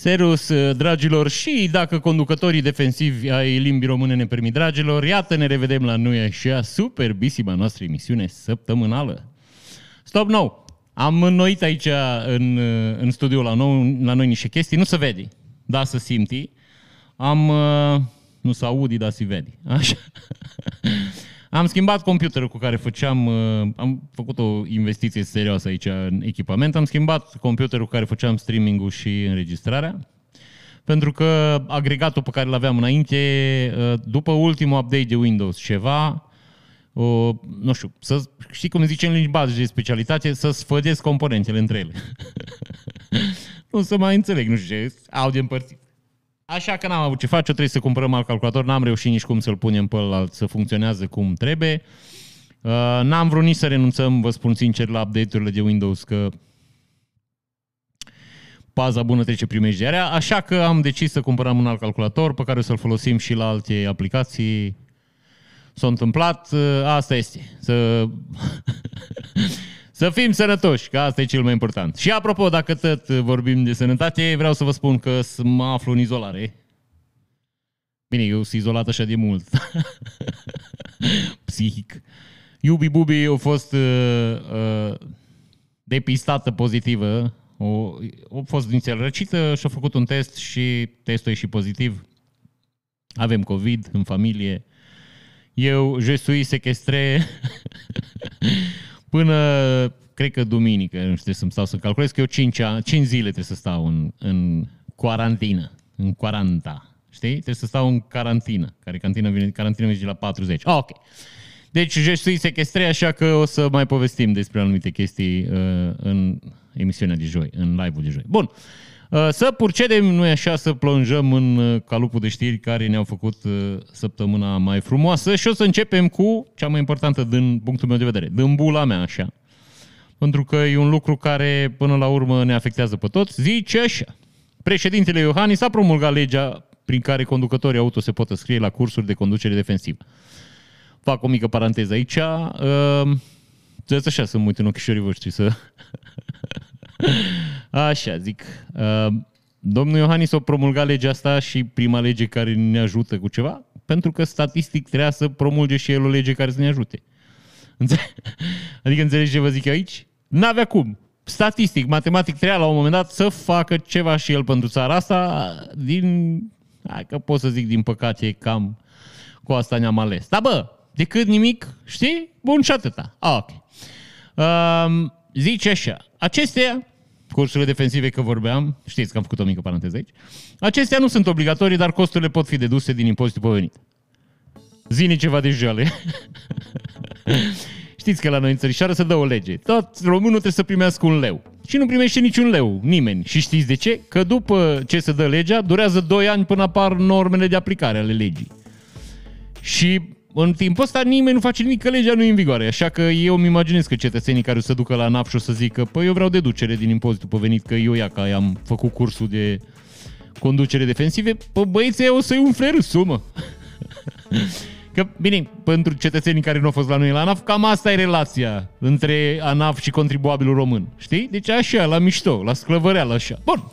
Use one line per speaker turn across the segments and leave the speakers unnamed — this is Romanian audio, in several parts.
Serus, uh, dragilor, și dacă conducătorii defensivi ai limbii române ne permit, dragilor, iată ne revedem la noi așa superbisima noastră emisiune săptămânală. Stop nou! Am înnoit aici în, uh, în studio la, nou, la noi niște chestii, nu se vede, da să simți. Am, uh, nu se audi, dar se vede. Așa. Am schimbat computerul cu care făceam, uh, am făcut o investiție serioasă aici în echipament, am schimbat computerul cu care făceam streaming-ul și înregistrarea, pentru că agregatul pe care îl aveam înainte, uh, după ultimul update de Windows ceva, o, nu știu, să, știi cum zice în limbaj de specialitate, să sfădesc componentele între ele. nu să mai înțeleg, nu știu ce, au de împărțit. Așa că n-am avut ce face, trebuie să cumpărăm alt calculator, n-am reușit nici cum să-l punem pe ălalt să funcționează cum trebuie. Uh, n-am vrut nici să renunțăm, vă spun sincer, la update-urile de Windows, că paza bună trece primejdearea, așa că am decis să cumpărăm un alt calculator pe care o să-l folosim și la alte aplicații. S-a întâmplat, uh, asta este. Să... Să fim sănătoși, că asta e cel mai important. Și apropo, dacă tot vorbim de sănătate, vreau să vă spun că mă aflu în izolare. Bine, eu sunt izolat așa de mult. Psihic. Iubi Bubi a fost uh, uh, depistată pozitivă. O, a fost inițial răcită și a făcut un test și testul e și pozitiv. Avem COVID în familie. Eu, je suis sequestré. până, cred că duminică, nu știu, să-mi stau să calculez, că eu 5, 5 zile trebuie să stau în, în quarantină, în quaranta. Știi? Trebuie să stau în carantină, care carantină vine, carantină vine la 40. Ah, ok. Deci, je suis sequestré, așa că o să mai povestim despre anumite chestii uh, în emisiunea de joi, în live-ul de joi. Bun. Uh, Uh, să purcedem, nu e așa, să plonjăm în uh, calupul de știri care ne-au făcut uh, săptămâna mai frumoasă și o să începem cu cea mai importantă din punctul meu de vedere, din bula mea, așa. Pentru că e un lucru care până la urmă ne afectează pe toți. Zice așa, președintele Iohannis a promulgat legea prin care conducătorii auto se pot înscrie la cursuri de conducere defensivă. Fac o mică paranteză aici. Uh, așa să-mi uit în ochișorii voștri să... Așa, zic. Uh, domnul Iohannis a promulgat legea asta și prima lege care ne ajută cu ceva, pentru că statistic trebuia să promulge și el o lege care să ne ajute. Adică înțelegi ce vă zic aici? N-avea cum. Statistic, matematic trebuia la un moment dat să facă ceva și el pentru țara asta din... Hai că pot să zic din păcate cam cu asta ne-am ales. Dar bă, decât nimic, știi? Bun și atâta. Ah, ok. Um, zice așa, acestea cursurile defensive că vorbeam, știți că am făcut o mică paranteză aici, acestea nu sunt obligatorii, dar costurile pot fi deduse din impozitul pe venit. Zine ceva de joale. Știți că la noi în țărișoară se dă o lege. Tot românul trebuie să primească un leu. Și nu primește niciun leu, nimeni. Și știți de ce? Că după ce se dă legea, durează 2 ani până apar normele de aplicare ale legii. Și în timpul ăsta nimeni nu face nimic, că legea nu e în vigoare. Așa că eu îmi imaginez că cetățenii care o să ducă la NAP și o să zică păi eu vreau deducere din impozitul pe venit, că eu ia că am făcut cursul de conducere defensive, păi băieții o să-i umfle râsul, mă. Că, bine, pentru cetățenii care nu au fost la noi la ANAF, cam asta e relația între ANAF și contribuabilul român. Știi? Deci așa, la mișto, la sclăvăreală, așa. Bun.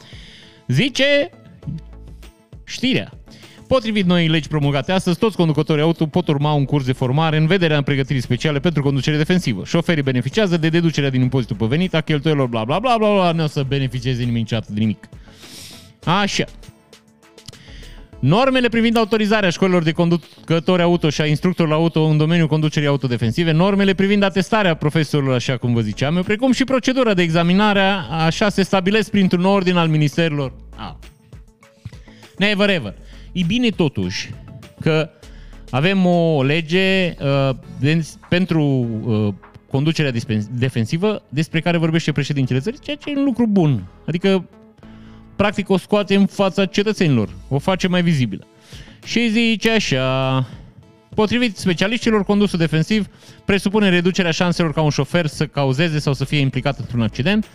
Zice știrea. Potrivit noii legi promulgate astăzi, toți conducătorii auto pot urma un curs de formare în vederea pregătirii speciale pentru conducere defensivă. Șoferii beneficiază de deducerea din impozitul pe venit a cheltuielor, bla bla bla bla bla, nu o să beneficieze nimeni niciodată de nimic. Așa. Normele privind autorizarea școlilor de conducători auto și a instructorilor auto în domeniul conducerii autodefensive, normele privind atestarea profesorilor, așa cum vă ziceam, precum și procedura de examinare, așa se stabilesc printr-un ordin al ministerilor. Ah. Never ever. E bine totuși că avem o lege uh, de, pentru uh, conducerea defensivă despre care vorbește președintele țării, ceea ce e un lucru bun. Adică, practic, o scoate în fața cetățenilor, o face mai vizibilă. Și zice așa, Potrivit specialiștilor, condusul defensiv presupune reducerea șanselor ca un șofer să cauzeze sau să fie implicat într-un accident,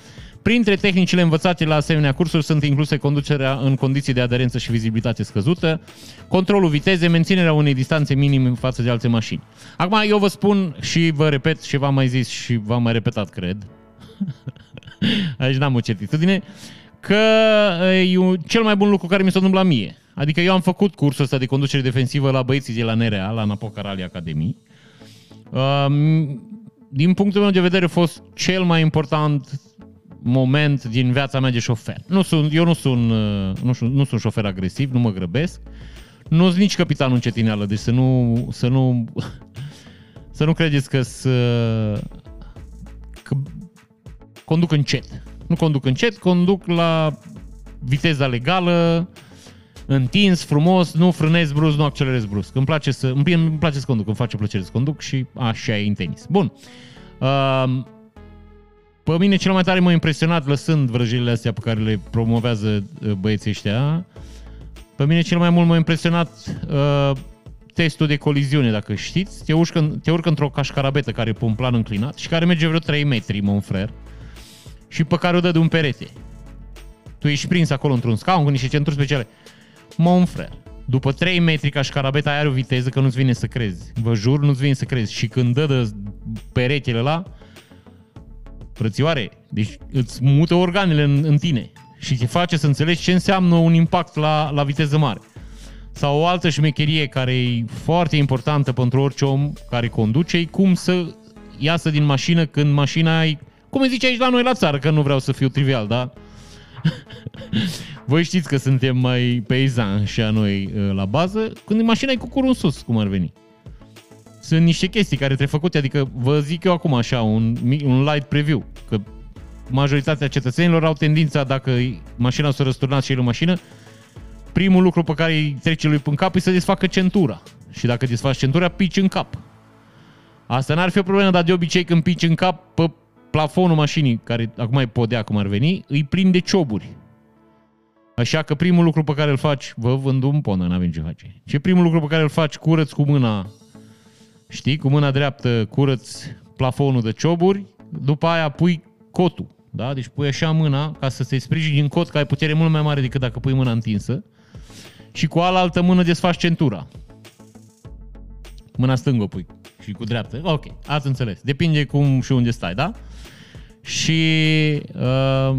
Printre tehnicile învățate la asemenea cursuri sunt incluse conducerea în condiții de aderență și vizibilitate scăzută, controlul viteze, menținerea unei distanțe minime față de alte mașini. Acum eu vă spun și vă repet și v-am mai zis și v-am mai repetat, cred. Aici n-am o certitudine că e cel mai bun lucru care mi s-a întâmplat mie. Adică eu am făcut cursul ăsta de conducere defensivă la băieții de la NRA, la Napoca Rally Academy. Din punctul meu de vedere a fost cel mai important moment din viața mea de șofer. Nu sunt, eu nu sunt, nu, sunt, nu sunt șofer agresiv, nu mă grăbesc. Nu sunt nici capitanul încetineală, deci să nu, să nu, să nu credeți că, să, că conduc încet. Nu conduc încet, conduc la viteza legală, întins, frumos, nu frânez brusc, nu accelerez brusc. Îmi place să, îmi place să conduc, îmi face plăcere să conduc și așa e în tenis. Bun. Uh, pe mine cel mai tare m-a impresionat, lăsând vrăjile astea pe care le promovează uh, băieții ăștia, pe mine cel mai mult m-a impresionat uh, testul de coliziune, dacă știți. Te urcă, te urcă într-o cașcarabetă care e pe un plan înclinat și care merge vreo 3 metri, mon frer, și pe care o dă de un perete. Tu ești prins acolo într-un scaun cu niște centuri speciale. Mon frer, după 3 metri cașcarabeta aia are o viteză că nu-ți vine să crezi. Vă jur, nu-ți vine să crezi. Și când dă de peretele la, frățioare, deci îți mută organele în, în tine și te face să înțelegi ce înseamnă un impact la, la viteză mare. Sau o altă șmecherie care e foarte importantă pentru orice om care conduce, e cum să iasă din mașină când mașina e, cum îi zice aici la noi la țară, că nu vreau să fiu trivial, da? Voi știți că suntem mai peizan și a noi uh, la bază, când mașina e cu curul în sus, cum ar veni. Sunt niște chestii care trebuie făcute, adică vă zic eu acum așa, un, un light preview, că majoritatea cetățenilor au tendința, dacă mașina s-a răsturnat și el în mașină, primul lucru pe care îi trece lui în cap e să desfacă centura. Și dacă desfaci centura, pici în cap. Asta n-ar fi o problemă, dar de obicei când pici în cap pe plafonul mașinii, care acum e podea cum ar veni, îi plin de cioburi. Așa că primul lucru pe care îl faci, vă vând un ponă, n-avem ce face. Ce primul lucru pe care îl faci, curăți cu mâna, știi, cu mâna dreaptă curăți plafonul de cioburi, după aia pui cotul, da? Deci pui așa mâna ca să se sprijini din cot, că ai putere mult mai mare decât dacă pui mâna întinsă. Și cu alaltă mână desfaci centura. Mâna stângă pui și cu dreaptă. Ok, ați înțeles. Depinde cum și unde stai, da? Și uh,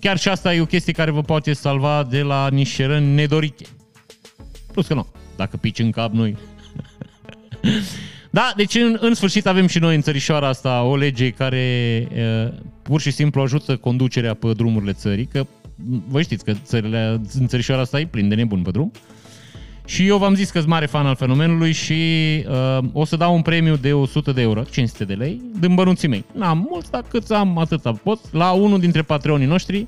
chiar și asta e o chestie care vă poate salva de la niște răni nedorite. Plus că nu. Dacă pici în cap, nu Da, deci în, în sfârșit avem și noi în țărișoara asta o lege care uh, pur și simplu ajută conducerea pe drumurile țării, că voi știți că țările, în țărișoara asta e plin de nebun pe drum. Și eu v-am zis că sunt mare fan al fenomenului și uh, o să dau un premiu de 100 de euro, 500 de lei, din bănuții mei. N-am mulți, dar cât am, atâta pot, la unul dintre patronii noștri,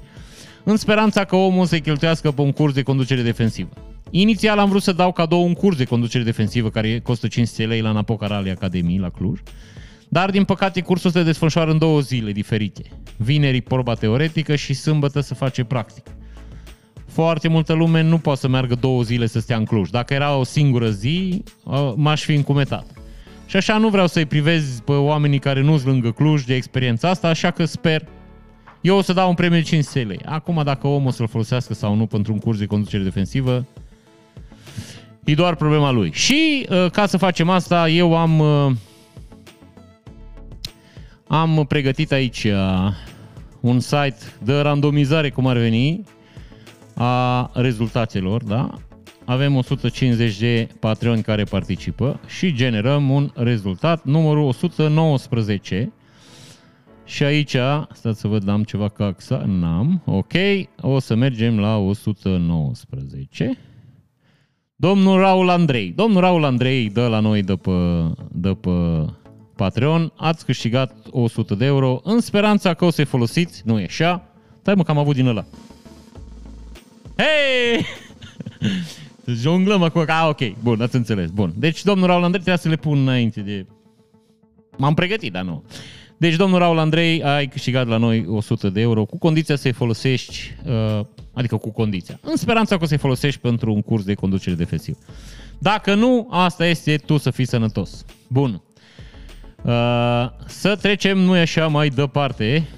în speranța că omul să-i cheltuiască pe un curs de conducere defensivă. Inițial am vrut să dau cadou un curs de conducere defensivă care costă 500 lei la Napoca Rally Academy la Cluj. Dar, din păcate, cursul se desfășoară în două zile diferite. Vineri proba teoretică și sâmbătă se face practic. Foarte multă lume nu poate să meargă două zile să stea în Cluj. Dacă era o singură zi, m-aș fi încumetat. Și așa nu vreau să-i privez pe oamenii care nu sunt lângă Cluj de experiența asta, așa că sper eu o să dau un premiu de 500 lei. Acum, dacă omul o să-l folosească sau nu pentru un curs de conducere defensivă, E doar problema lui. Și uh, ca să facem asta, eu am uh, am pregătit aici uh, un site de randomizare, cum ar veni, a rezultatelor, da? Avem 150 de patroni care participă și generăm un rezultat, numărul 119. Și aici, stați să văd, am ceva ca axa, n-am, ok, o să mergem la 119. Domnul Raul Andrei. Domnul Raul Andrei dă la noi de pe, de pe Patreon. Ați câștigat 100 de euro în speranța că o să-i folosiți. Nu e așa. Stai mă că am avut din ăla. Hei! Jonglăm acum. Ah, ok. Bun, ați înțeles. Bun. Deci, domnul Raul Andrei trebuie să le pun înainte de... M-am pregătit, dar nu. Deci, domnul Raul Andrei, ai câștigat la noi 100 de euro cu condiția să-i folosești, uh, adică cu condiția, în speranța că o să-i folosești pentru un curs de conducere defensivă. Dacă nu, asta este tu să fii sănătos. Bun. Uh, să trecem, nu e așa, mai departe.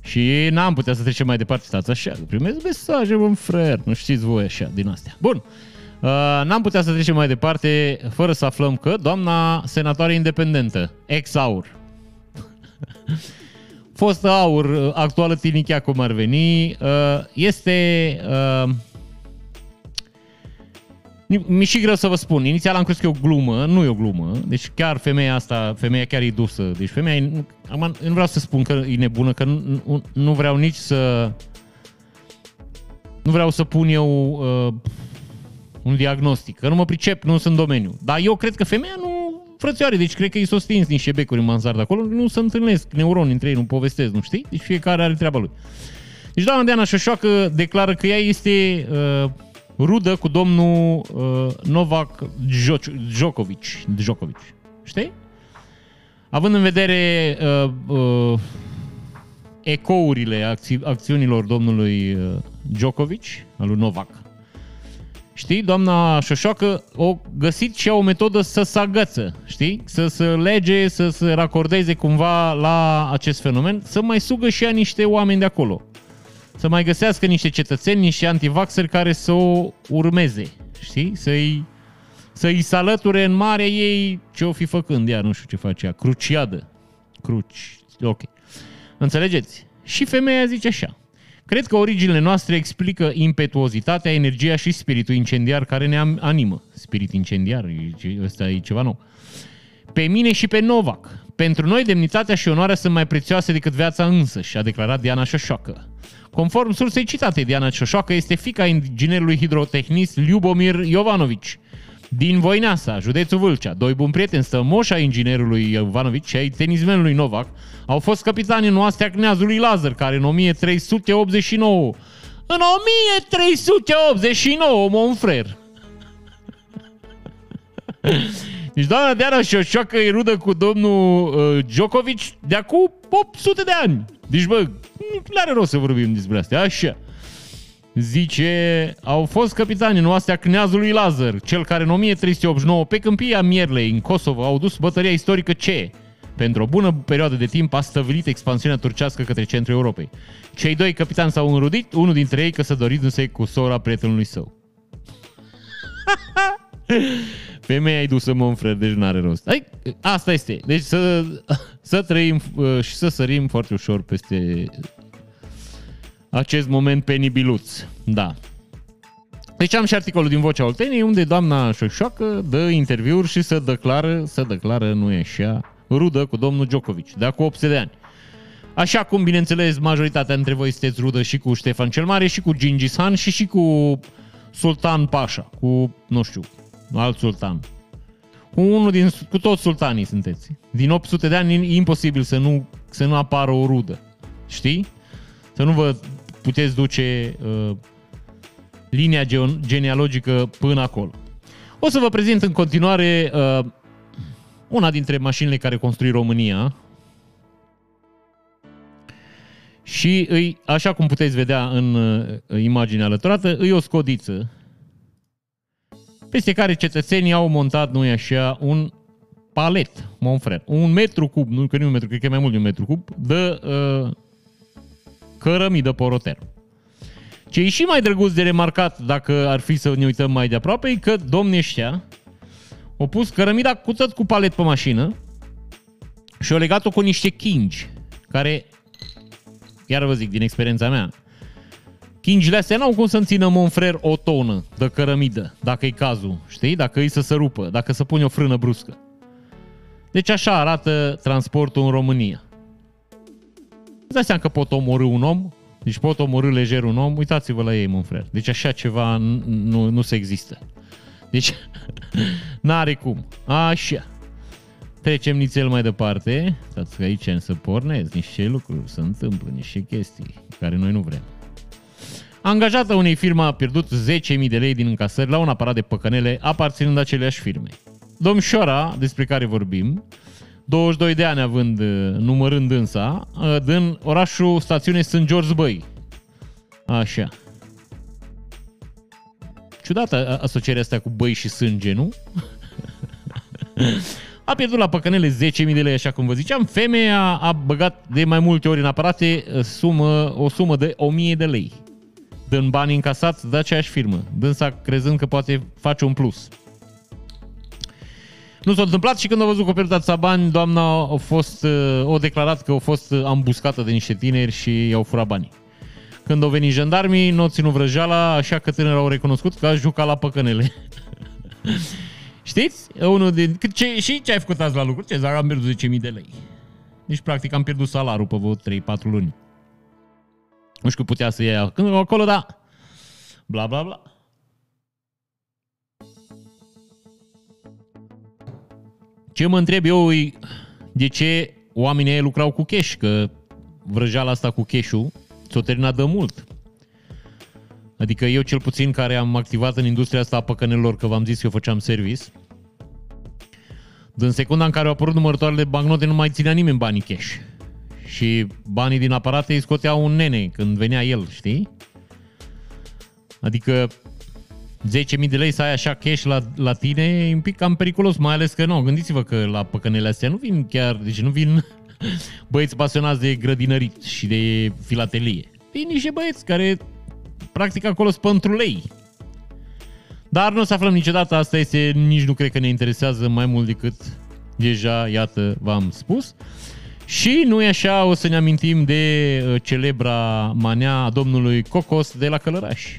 Și n-am putea să trecem mai departe, stați așa, primesc mesaje, mă, frer, nu știți voi așa, din astea. Bun. Uh, Uh, n-am putea să trecem mai departe fără să aflăm că doamna senatoare independentă, ex-aur, fost aur, uh, actuală tinichea cum ar veni, uh, este... Uh, mi și greu să vă spun. Inițial am crezut că e o glumă, nu e o glumă. Deci chiar femeia asta, femeia chiar e dusă. Deci femeia, e, am, nu vreau să spun că e nebună, că nu, nu vreau nici să... Nu vreau să pun eu uh, un diagnostic, că nu mă pricep, nu sunt în domeniu. Dar eu cred că femeia nu frățioare, deci cred că îi s-o stins niște becuri în mansardă acolo, nu se întâlnesc neuroni între ei, nu povestesc, nu știi? Deci fiecare are treaba lui. Deci doamna Diana Șoșoacă declară că ea este uh, rudă cu domnul uh, Novak Djokovic. Djokovic. Știi? Având în vedere uh, uh, ecourile acți- acțiunilor domnului uh, Djokovic, al lui Novak, știi, doamna Șoșoacă o găsit și o metodă să se agăță, știi? Să se lege, să se racordeze cumva la acest fenomen, să mai sugă și ea niște oameni de acolo să mai găsească niște cetățeni, niște antivaxeri care să o urmeze, știi? Să-i, să-i salăture în mare ei ce o fi făcând ea, nu știu ce face ea, cruciadă. Cruci, ok. Înțelegeți? Și femeia zice așa. Cred că originile noastre explică impetuozitatea, energia și spiritul incendiar care ne animă. Spirit incendiar, ăsta e ceva nou. Pe mine și pe Novak. Pentru noi, demnitatea și onoarea sunt mai prețioase decât viața însăși, a declarat Diana Șoșoacă. Conform sursei citate, Diana Cioșoacă este fica inginerului hidrotehnist Liubomir Jovanovici din Voineasa, județul Vâlcea. Doi buni prieteni, moșa inginerului Jovanovici și ai tenismenului Novak au fost capitani în oastea Cneazului Lazar, care în 1389 în 1389, Monfrer. Deci doamna Diana Șoșoacă e rudă cu domnul uh, Djokovic de acum 800 de ani. Deci, bă, nu are rost să vorbim despre astea. Așa. Zice, au fost capitani în oastea Cneazului Lazar, cel care în 1389 pe câmpia Mierlei, în Kosovo, au dus bătăria istorică ce, pentru o bună perioadă de timp, a stăvilit expansiunea turcească către centrul Europei. Cei doi capitani s-au înrudit, unul dintre ei căsătorindu-se cu sora prietenului său. Femeia e dusă Monfred, deci nu are rost. Hai, asta este. Deci să, să trăim uh, și să sărim foarte ușor peste acest moment penibiluț. Da. Deci am și articolul din Vocea Olteniei unde doamna Șoșoacă dă interviuri și să declară, să declară, nu e așa, rudă cu domnul Djokovic, de acum 800 de ani. Așa cum, bineînțeles, majoritatea dintre voi sunteți rudă și cu Ștefan cel Mare, și cu Gingis Han, și și cu Sultan Pașa, cu, nu știu, alt sultan. Cu unul din, cu toți sultanii sunteți. Din 800 de ani e imposibil să nu, să nu apară o rudă. Știi? Să nu vă puteți duce uh, linia genealogică până acolo. O să vă prezint în continuare uh, una dintre mașinile care construi România. Și îi, așa cum puteți vedea în uh, imaginea alăturată, îi o scodiță peste care cetățenii au montat, nu așa, un palet, mon frère, un metru cub, nu că nu un metru, cred că e mai mult de un metru cub, de uh, cărămidă poroter. Ce e și mai drăguț de remarcat, dacă ar fi să ne uităm mai de aproape, e că domnii ăștia au pus cărămida cuțăt cu palet pe mașină și au legat-o cu niște kingi, care, iar vă zic, din experiența mea, Chingile astea n-au cum să-mi țină Monfrer o tonă de cărămidă, dacă e cazul, știi? Dacă îi să se rupă, dacă să pune o frână bruscă. Deci așa arată transportul în România. Îți dai seama că pot omorâ un om? Deci pot omorâ lejer un om? Uitați-vă la ei, Monfrer. Deci așa ceva nu, nu se există. Deci n-are cum. Așa. Trecem nițel mai departe. Stați că aici să pornesc niște lucruri, se întâmplă niște chestii care noi nu vrem. Angajată unei firme a pierdut 10.000 de lei din încasări la un aparat de păcănele aparținând aceleași firme. Domșoara, despre care vorbim, 22 de ani având, uh, numărând însa, uh, din orașul stațiune St. George Băi. Așa. Ciudată asocierea asta cu băi și sânge, nu? a pierdut la păcănele 10.000 de lei, așa cum vă ziceam. Femeia a băgat de mai multe ori în aparate uh, sumă, o sumă de 1.000 de lei dând bani încasați de aceeași firmă, dânsa crezând că poate face un plus. Nu s-a întâmplat și când a văzut că a pierdut bani, doamna a fost, o declarat că a fost ambuscată de niște tineri și i-au furat banii. Când au venit jandarmii, nu au ținut vrăjeala, așa că tânărul au recunoscut că a jucat la păcănele. Știți? Unul din... Ce, și ce ai făcut azi la lucru? Ce, am pierdut 10.000 de lei. Deci, practic, am pierdut salarul pe vreo 3-4 luni. Nu știu că putea să ia când acolo, da. Bla, bla, bla. Ce mă întreb eu e de ce oamenii lucrau cu cash, că vrăjeala asta cu cash-ul s-o terminat de mult. Adică eu cel puțin care am activat în industria asta a păcănelor, că v-am zis că eu făceam service, din secunda în care au apărut numărătoarele de bancnote nu mai ținea nimeni banii cash. Și banii din aparate îi scotea un nene când venea el, știi? Adică 10.000 de lei să ai așa cash la, la tine e un pic cam periculos, mai ales că nu, gândiți-vă că la păcănele astea nu vin chiar, deci nu vin băieți pasionați de grădinărit și de filatelie. Vin niște băieți care practic acolo sunt pentru lei. Dar nu o să aflăm niciodată, asta este, nici nu cred că ne interesează mai mult decât deja, iată, v-am spus. Și nu e așa, o să ne amintim de uh, celebra manea a domnului Cocos de la Călăraș.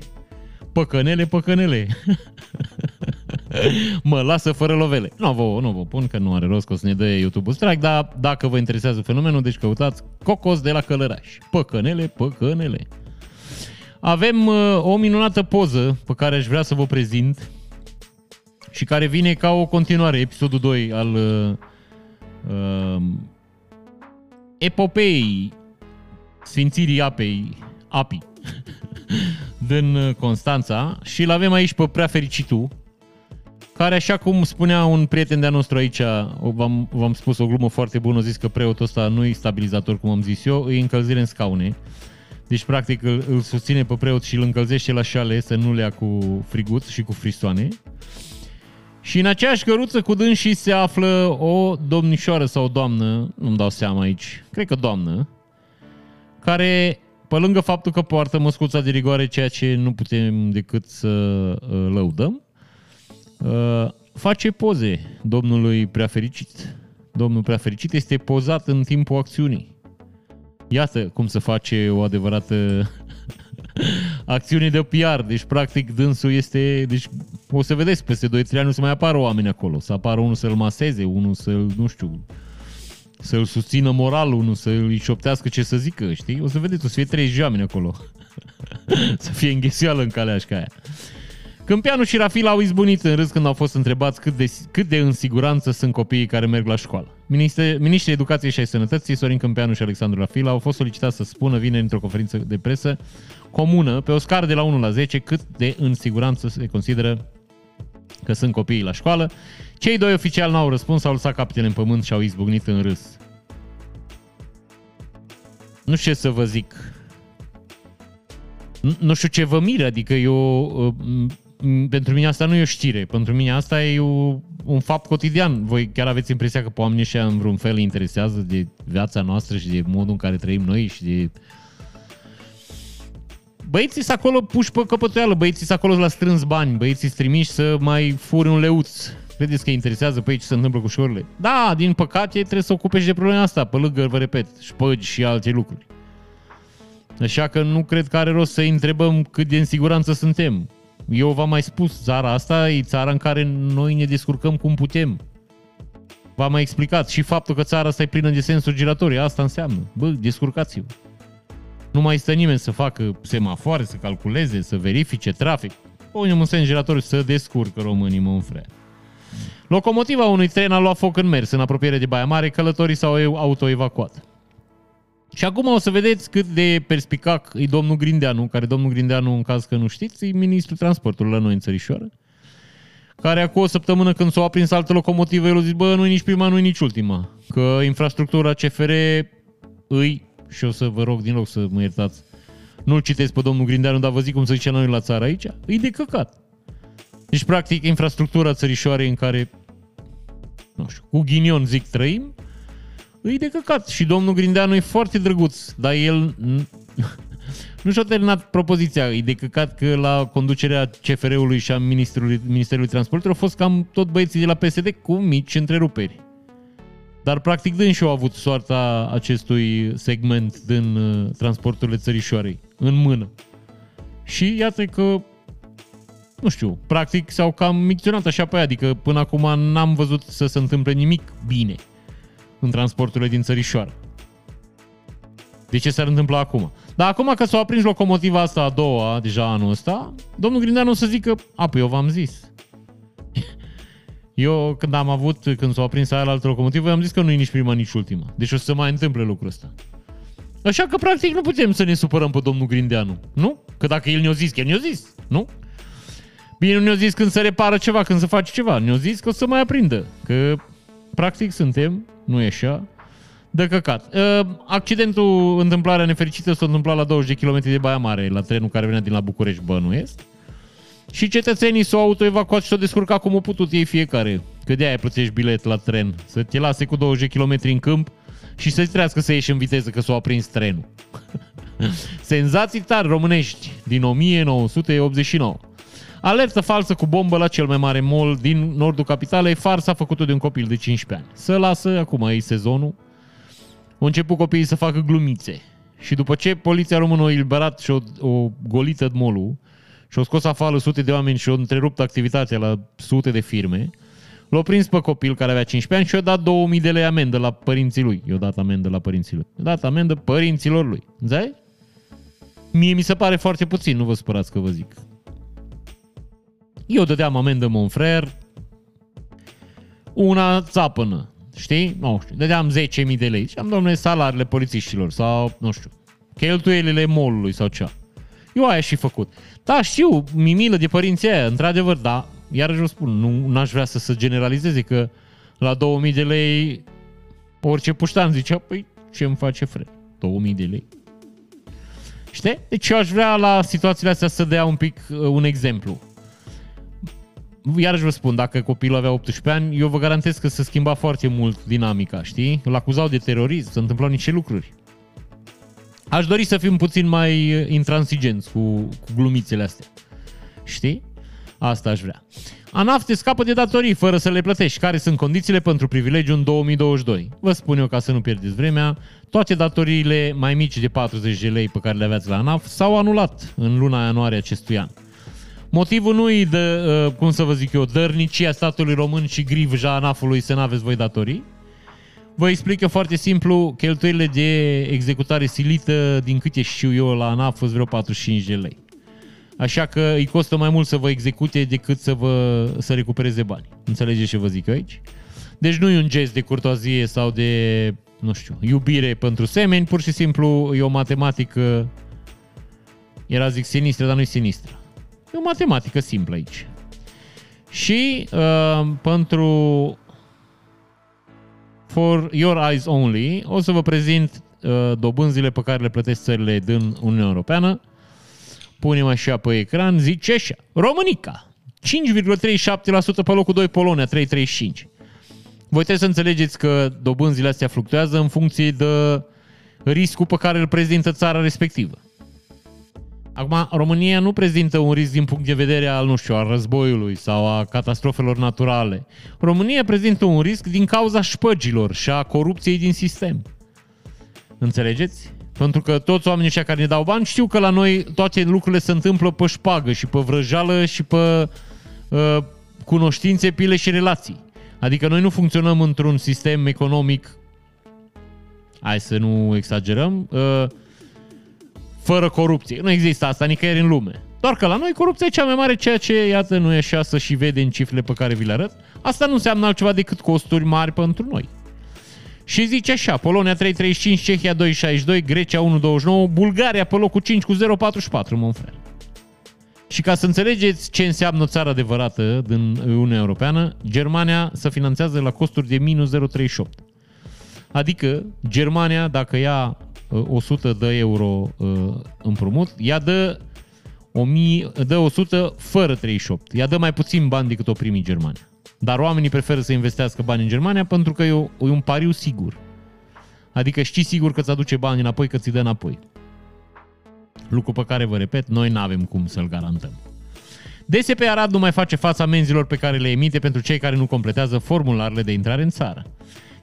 Păcănele, păcănele. mă lasă fără lovele. Nu vă, nu vă pun că nu are rost că o să ne dă YouTube-ul strike, dar dacă vă interesează fenomenul, deci căutați Cocos de la Călăraș. Păcănele, păcănele. Avem uh, o minunată poză pe care aș vrea să vă prezint și care vine ca o continuare, episodul 2 al uh, uh, epopei Sfințirii apei, apii din uh, Constanța și l avem aici pe prea fericitul, care, așa cum spunea un prieten de-a nostru aici, v-am, v-am spus o glumă foarte bună, a zis că preotul ăsta nu e stabilizator, cum am zis eu, e încălzire în scaune. Deci, practic, îl, îl susține pe preot și îl încălzește la șale să nu le ia cu friguț și cu fristoane. Și în aceeași căruță cu dânsii se află o domnișoară sau o doamnă, nu-mi dau seama aici, cred că doamnă, care, pe lângă faptul că poartă măscuța de rigoare, ceea ce nu putem decât să uh, lăudăm, uh, face poze domnului preafericit. Domnul preafericit este pozat în timpul acțiunii. Iată cum se face o adevărată acțiune de PR. Deci, practic, dânsul este... Deci, o să vedeți, peste 2-3 ani nu se mai apară oameni acolo. Să apară unul să-l maseze, unul să-l, nu știu, să-l susțină moral, unul să-l șoptească ce să zică, știi? O să vedeți, o să fie 30 oameni acolo. să fie înghesuială în calea așa aia. Câmpianu și Rafil au izbunit în râs când au fost întrebați cât de, cât de în siguranță sunt copiii care merg la școală. Ministrii Educației și ai Sănătății, Sorin Câmpianu și Alexandru Rafil, au fost solicitați să spună vineri într-o conferință de presă comună, pe o scară de la 1 la 10, cât de în siguranță se consideră că sunt copiii la școală. Cei doi oficiali n-au răspuns, au lăsat capetele în pământ și au izbucnit în râs. Nu știu ce să vă zic. Nu știu ce vă miră, adică eu uh, pentru mine asta nu e o știre, pentru mine asta e o, un fapt cotidian. Voi chiar aveți impresia că pe oamenii ăștia în vreun fel interesează de viața noastră și de modul în care trăim noi și de... Băieții sunt acolo puși pe căpătoială, băieții sunt acolo la strâns bani, băieții strimiși să mai furi un leuț. Credeți că interesează pe ei ce se întâmplă cu șorile? Da, din păcate trebuie să ocupe și de problema asta, pe lângă, vă repet, șpăgi și alte lucruri. Așa că nu cred că are rost să întrebăm cât de în siguranță suntem. Eu v-am mai spus, țara asta e țara în care noi ne descurcăm cum putem. V-am mai explicat și faptul că țara asta e plină de sensuri giratorii, asta înseamnă. Bă, descurcați-vă. Nu mai stă nimeni să facă semafoare, să calculeze, să verifice trafic. Punem un sens giratoriu să descurcă românii, mă înfre. Locomotiva unui tren a luat foc în mers în apropiere de Baia Mare, călătorii s-au autoevacuat. Și acum o să vedeți cât de perspicac e domnul Grindeanu, care domnul Grindeanu, în caz că nu știți, e ministrul transportului la noi în țărișoară, care acum o săptămână când s-a aprins altă locomotivă, el a zis, bă, nu nici prima, nu nici ultima, că infrastructura CFR îi, și o să vă rog din loc să mă iertați, nu-l citesc pe domnul Grindeanu, dar vă zic cum să zice noi la țară aici, e de căcat. Deci, practic, infrastructura țărișoare în care, nu știu, cu ghinion zic trăim, îi de căcat. Și domnul Grindeanu e foarte drăguț, dar el Nu și-a terminat propoziția. E de căcat că la conducerea CFR-ului și a Ministerului, Ministerului Transportului au fost cam tot băieții de la PSD cu mici întreruperi. Dar practic dâns și au avut soarta acestui segment din uh, transporturile țărișoarei în mână. Și iată că nu știu, practic s-au cam micționat așa pe aia, adică până acum n-am văzut să se întâmple nimic bine în transporturile din țărișoară. De ce s-ar întâmpla acum? Dar acum că s-a aprins locomotiva asta a doua, deja anul ăsta, domnul Grindeanu o să zică, a, păi eu v-am zis. Eu când am avut, când s-a aprins aia la altă locomotivă, am zis că nu e nici prima, nici ultima. Deci o să se mai întâmple lucrul ăsta. Așa că, practic, nu putem să ne supărăm pe domnul Grindeanu. Nu? Că dacă el ne-a zis, că el ne-a zis. Nu? Bine, nu ne-a zis când se repară ceva, când se face ceva. Ne-a zis că o să mai aprindă. Că, practic, suntem, nu e așa, de căcat. Uh, accidentul, întâmplarea nefericită s-a întâmplat la 20 de km de Baia Mare, la trenul care venea din la București, bănuiesc. Și cetățenii s-au autoevacuat și s-au descurcat cum au putut ei fiecare. Că de-aia plătești bilet la tren. Să te lase cu 20 km în câmp și să-ți trească să ieși în viteză că s-a aprins trenul. Senzații tari românești din 1989. Alertă falsă cu bombă la cel mai mare mall din nordul capitalei. Farsa făcută de un copil de 15 ani. Să lasă, acum e sezonul. Au început copiii să facă glumițe. Și după ce poliția română a eliberat și o, o golită molul și au scos afară sute de oameni și au întrerupt activitatea la sute de firme, l-au prins pe copil care avea 15 ani și i-a dat 2000 de lei amendă la părinții lui. I-a dat amendă la părinții lui. I-a dat amendă părinților lui. Înțelegi? Mie mi se pare foarte puțin, nu vă spărați că vă zic. Eu dădeam amendă Monfrer, una țapănă, știi? Nu știu, dădeam 10.000 de lei. Și am, domnule, salariile polițiștilor sau, nu știu, cheltuielile molului sau cea. Eu aia și făcut. Da, știu, mimilă de părinții aia, într-adevăr, da, iarăși vă spun, nu aș vrea să se generalizeze că la 2000 de lei orice puștan zicea, păi ce îmi face fre? 2000 de lei. Știi? Deci eu aș vrea la situațiile astea să dea un pic uh, un exemplu iarăși vă spun, dacă copilul avea 18 ani, eu vă garantez că se schimba foarte mult dinamica, știi? Îl acuzau de terorism, se întâmplau niște lucruri. Aș dori să fim puțin mai intransigenți cu, cu glumițele astea. Știi? Asta aș vrea. ANAF te scapă de datorii fără să le plătești. Care sunt condițiile pentru privilegiu în 2022? Vă spun eu ca să nu pierdeți vremea, toate datoriile mai mici de 40 de lei pe care le aveați la ANAF s-au anulat în luna ianuarie acestui an. Motivul nu e de, uh, cum să vă zic eu, dărnicia statului român și grivja ANAF-ului să n-aveți voi datorii. Vă explic eu foarte simplu, cheltuielile de executare silită, din câte știu eu, la ANAF sunt vreo 45 de lei. Așa că îi costă mai mult să vă execute decât să vă să recupereze bani. Înțelegeți ce vă zic aici? Deci nu e un gest de curtoazie sau de, nu știu, iubire pentru semeni, pur și simplu e o matematică, era zic sinistră, dar nu e sinistră. E o matematică simplă aici. Și uh, pentru For Your Eyes Only o să vă prezint uh, dobânzile pe care le plătesc țările din Uniunea Europeană. Punem așa pe ecran, zice așa, Românica, 5,37% pe locul 2, Polonia, 3,35%. Voi trebuie să înțelegeți că dobânzile astea fluctuează în funcție de riscul pe care îl prezintă țara respectivă. Acum, România nu prezintă un risc din punct de vedere al, nu știu, al războiului sau a catastrofelor naturale. România prezintă un risc din cauza șpăgilor și a corupției din sistem. Înțelegeți? Pentru că toți oamenii ăștia care ne dau bani știu că la noi toate lucrurile se întâmplă pe șpagă și pe vrăjală și pe uh, cunoștințe, pile și relații. Adică noi nu funcționăm într-un sistem economic, hai să nu exagerăm, uh, fără corupție. Nu există asta nicăieri în lume. Doar că la noi corupția e cea mai mare, ceea ce, iată, nu e așa să și vede în cifrele pe care vi le arăt. Asta nu înseamnă altceva decât costuri mari pentru noi. Și zice așa, Polonia 3.35, Cehia 2.62, Grecia 1.29, Bulgaria pe locul 5 cu 0.44, mă frate. Și ca să înțelegeți ce înseamnă o țară adevărată din Uniunea Europeană, Germania se finanțează la costuri de minus 0,38. Adică Germania, dacă ia 100 de euro uh, împrumut, ea dă, 1000, dă 100 fără 38. Ea dă mai puțin bani decât o primi Germania. Dar oamenii preferă să investească bani în Germania pentru că e, o, e un pariu sigur. Adică știi sigur că îți aduce bani înapoi, că ți dă înapoi. lucru pe care, vă repet, noi nu avem cum să-l garantăm. DSP Arad nu mai face fața amenzilor pe care le emite pentru cei care nu completează formularele de intrare în țară.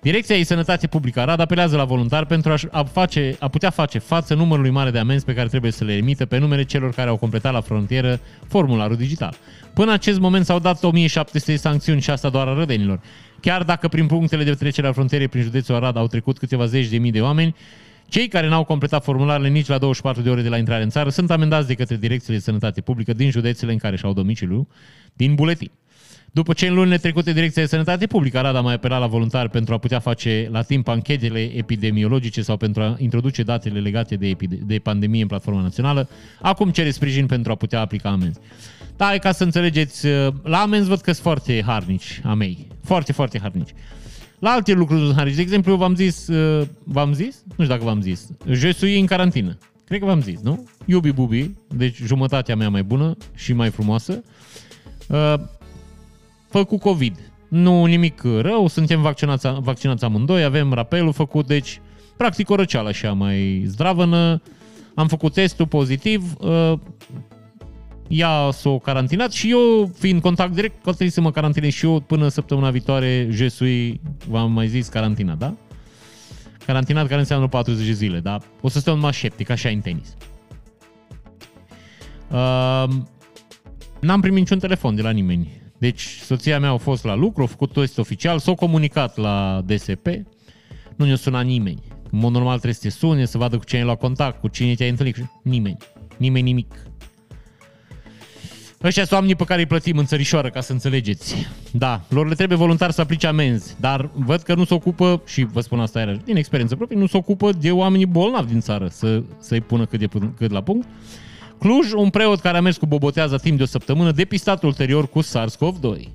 Direcția ei Sănătate Publică Arad apelează la voluntari pentru a, face, a putea face față numărului mare de amenzi pe care trebuie să le emită pe numele celor care au completat la frontieră formularul digital. Până acest moment s-au dat 1700 de sancțiuni și asta doar a rădenilor. Chiar dacă prin punctele de trecere a frontierei prin județul Arad au trecut câteva zeci de mii de oameni, cei care n-au completat formularele nici la 24 de ore de la intrare în țară sunt amendați de către direcțiile de sănătate publică din județele în care și-au domiciliu din buletin. După ce în lunile trecute Direcția de Sănătate Publică Arad a mai apelat la voluntari pentru a putea face la timp anchetele epidemiologice sau pentru a introduce datele legate de, epide- de pandemie în platforma națională, acum cere sprijin pentru a putea aplica amenzi. Da, e ca să înțelegeți, la amenzi văd că sunt foarte harnici a mei. Foarte, foarte harnici. La alte lucruri harnici. De exemplu, v-am zis, v-am zis? Nu știu dacă v-am zis. Je suis în carantină. Cred că v-am zis, nu? Iubi bubi, deci jumătatea mea mai bună și mai frumoasă făcut COVID. Nu nimic rău, suntem vaccinați, vaccinați amândoi, avem rapelul făcut, deci practic o răceală așa mai zdravănă. Am făcut testul pozitiv, uh, ea s-a carantinat și eu, fiind contact direct, că trebuie să mă carantinez și eu până săptămâna viitoare, jesui, v-am mai zis, carantina, da? Carantinat care înseamnă 40 de zile, da? O să stăm mai sceptic, așa în tenis. Uh, n-am primit niciun telefon de la nimeni. Deci soția mea a fost la lucru, a făcut test oficial, s-a comunicat la DSP, nu ne-a sunat nimeni. În mod normal trebuie să te sune, să vadă cu cine ai luat contact, cu cine te-ai întâlnit. Nimeni. Nimeni nimic. Ăștia sunt oamenii pe care îi plătim în țărișoară, ca să înțelegeți. Da, lor le trebuie voluntar să aplice amenzi, dar văd că nu se ocupă, și vă spun asta iarăși, din experiență proprie, nu se ocupă de oamenii bolnavi din țară să, să-i pună cât, de, cât la punct. Cluj, un preot care a mers cu bobotează timp de o săptămână, depistat ulterior cu SARS-CoV-2.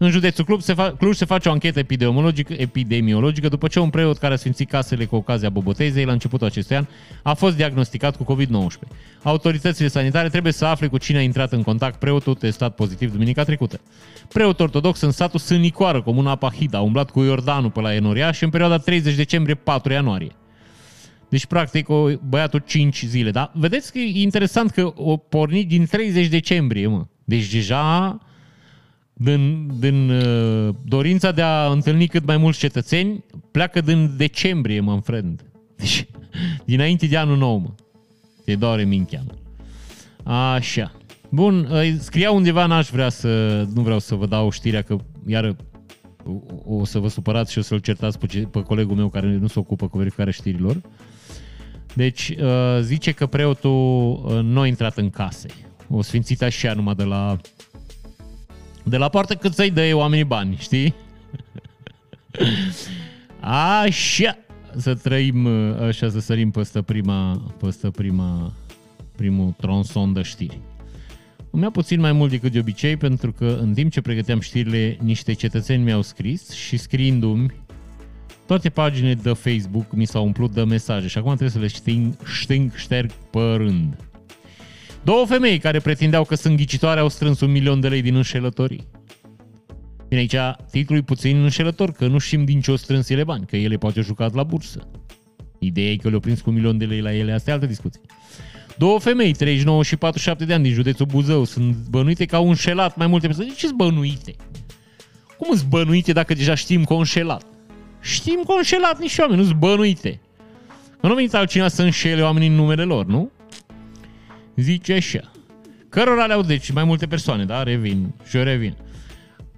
În județul Cluj se, fa- Cluj se face o anchetă epidemiologică, epidemiologică după ce un preot care a sfințit casele cu ocazia bobotezei la începutul acestui an a fost diagnosticat cu COVID-19. Autoritățile sanitare trebuie să afle cu cine a intrat în contact preotul testat pozitiv duminica trecută. Preot ortodox în satul Sânicoară, comuna Apahida, a umblat cu Iordanul pe la Enoria și în perioada 30 decembrie-4 ianuarie. Deci, practic, o, băiatul 5 zile, da? Vedeți că e interesant că o porni din 30 decembrie, mă. Deci deja din, din uh, dorința de a întâlni cât mai mulți cetățeni, pleacă din decembrie, mă, friend. Deci, dinainte de anul nou, mă. Te doare minchea, mă. Așa. Bun, uh, scria undeva, n-aș vrea să, nu vreau să vă dau știrea că iară o să vă supărați și o să-l certați pe, pe colegul meu care nu se ocupă cu verificarea știrilor. Deci uh, zice că preotul uh, nu a intrat în case. O sfințit așa numai de la de la poartă cât să-i dă oamenii bani, știi? Așa, să trăim, uh, așa, să sărim peste prima, peste prima, primul tronson de știri. Îmi ia puțin mai mult decât de obicei, pentru că în timp ce pregăteam știrile, niște cetățeni mi-au scris și scriindu-mi toate paginile de Facebook mi s-au umplut de mesaje și acum trebuie să le șting, șting, șterg pe rând. Două femei care pretindeau că sunt ghicitoare au strâns un milion de lei din înșelătorii. Bine, aici titlul e puțin înșelător, că nu știm din ce o strâns ele bani, că ele poate au jucat la bursă. Ideea e că le-au prins cu un milion de lei la ele, asta e altă discuție. Două femei, 39 și 47 de ani, din județul Buzău, sunt bănuite că au înșelat mai multe persoane. De ce sunt bănuite? Cum sunt bănuite dacă deja știm că au înșelat? Știm că au înșelat niște oameni, nu-s bănuite. Că nu venit altcineva să înșele oamenii în numele lor, nu? Zice așa. Cărora le-au, deci mai multe persoane, da? Revin și eu revin.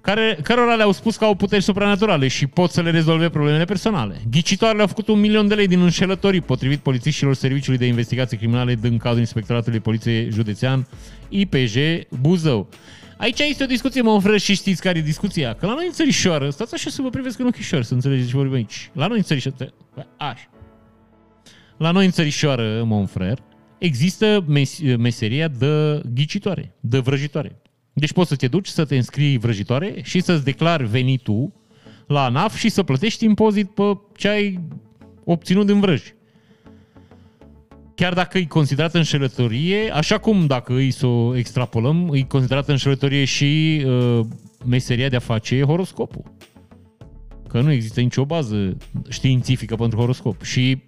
Care, cărora le-au spus că au puteri supranaturale și pot să le rezolve problemele personale. Ghicitoarele au făcut un milion de lei din înșelătorii, potrivit polițiștilor Serviciului de Investigații Criminale din cadrul Inspectoratului Poliției Județean IPJ Buzău. Aici este o discuție, mă ofră și știți care e discuția? Că la noi în țărișoară, stați așa să vă privesc în ochișoară, să înțelegeți ce vorbim aici. La noi în țărișoară, așa. La noi în țărișoară, mon frer, există mes- meseria de ghicitoare, de vrăjitoare. Deci poți să te duci să te înscrii vrăjitoare și să-ți declari venitul la ANAF și să plătești impozit pe ce ai obținut din vrăji chiar dacă e considerată înșelătorie, așa cum dacă îi să o extrapolăm, e considerată înșelătorie și uh, meseria de a face horoscopul. Că nu există nicio bază științifică pentru horoscop. Și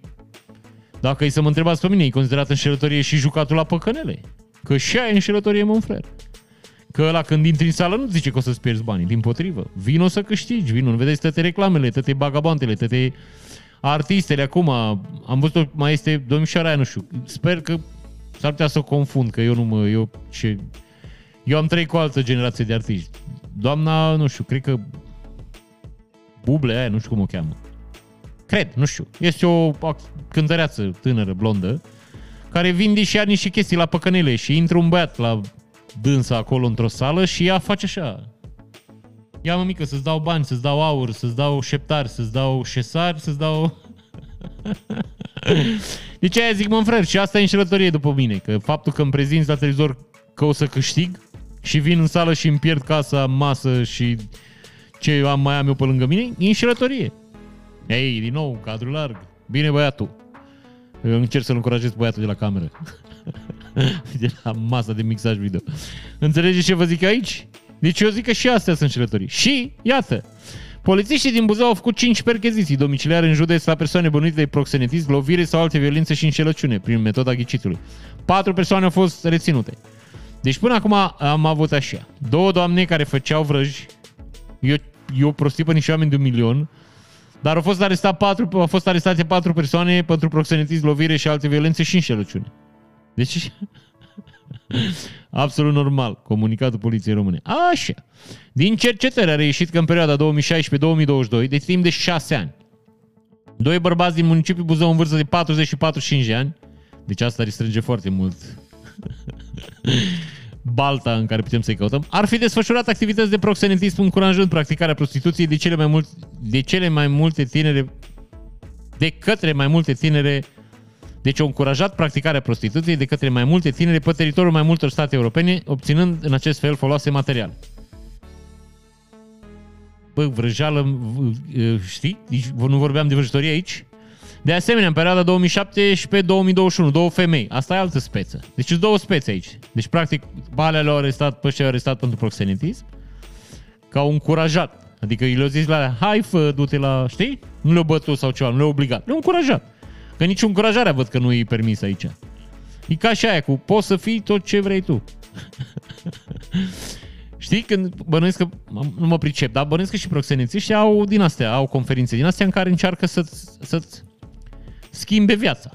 Dacă îi să mă întrebați pe mine, e considerat înșelătorie și jucatul la păcănele. Că și aia e înșelătorie, mă frere. Că la când intri în sală nu zice că o să-ți pierzi banii, din potrivă. Vino să câștigi, vino, nu vedeți toate reclamele, toate bagabantele, toate artistele acum. Am văzut mai este domnișoara aia, nu știu. Sper că s-ar putea să o confund, că eu nu mă, eu ce... Eu am trăit cu o altă generație de artiști. Doamna, nu știu, cred că Buble aia, nu știu cum o cheamă. Cred, nu știu. Este o cântăreață tânără, blondă, care vinde și are niște chestii la păcănele și intră un băiat la dânsa acolo într-o sală și ea face așa. Ia mă mică, să-ți dau bani, să-ți dau aur, să-ți dau șeptari, să-ți dau șesari, să-ți dau... deci aia zic, mă frări, și asta e înșelătorie după mine, că faptul că îmi prezinți la televizor că o să câștig și vin în sală și îmi pierd casa, masă și ce am mai am eu pe lângă mine, e înșelătorie. Ei, din nou, cadru larg. Bine, băiatul. Eu încerc să-l încurajez băiatul de la cameră. de la masa de mixaj video. Înțelegeți ce vă zic aici? Deci eu zic că și astea sunt înșelătorii. Și, iată, Polițiștii din Buzău au făcut 5 percheziții domiciliare în județ la persoane bănuite de proxenetism, lovire sau alte violențe și înșelăciune prin metoda ghicitului. Patru persoane au fost reținute. Deci până acum am avut așa. Două doamne care făceau vrăji. Eu, eu prostii pe niște oameni de un milion. Dar au fost, arestat patru, au fost arestate patru persoane pentru proxenetism, lovire și alte violențe și înșelăciune. Deci, absolut normal, comunicatul Poliției Române. Așa. Din cercetări a reieșit că în perioada 2016-2022, deci timp de 6 ani, doi bărbați din municipiul Buzău în vârstă de 40 și 45 de ani, deci asta restrânge foarte mult balta în care putem să-i căutăm, ar fi desfășurat activități de proxenetism încurajând practicarea prostituției de cele mai, mult, de cele mai multe tinere de către mai multe tinere deci au încurajat practicarea prostituției de către mai multe tinere pe teritoriul mai multor state europene, obținând în acest fel foloase material. Bă, vrăjeală, știi? Deci nu vorbeam de vrăjitorie aici? De asemenea, în perioada 2017-2021, două femei. Asta e altă speță. Deci sunt două spețe aici. Deci, practic, balea le-au arestat pe cei arestat pentru proxenetism, că au încurajat. Adică i le-au zis la hai fă, du-te la, știi? Nu le-au bătut sau ceva, nu le-au obligat. Le-au încurajat. Că nici încurajarea văd că nu e permis aici. E ca și aia cu poți să fii tot ce vrei tu. Știi, când bănuiesc că, nu mă pricep, dar bănuiesc că și proxenețiști au din astea, au conferințe din astea în care încearcă să-ți, să-ți schimbe viața.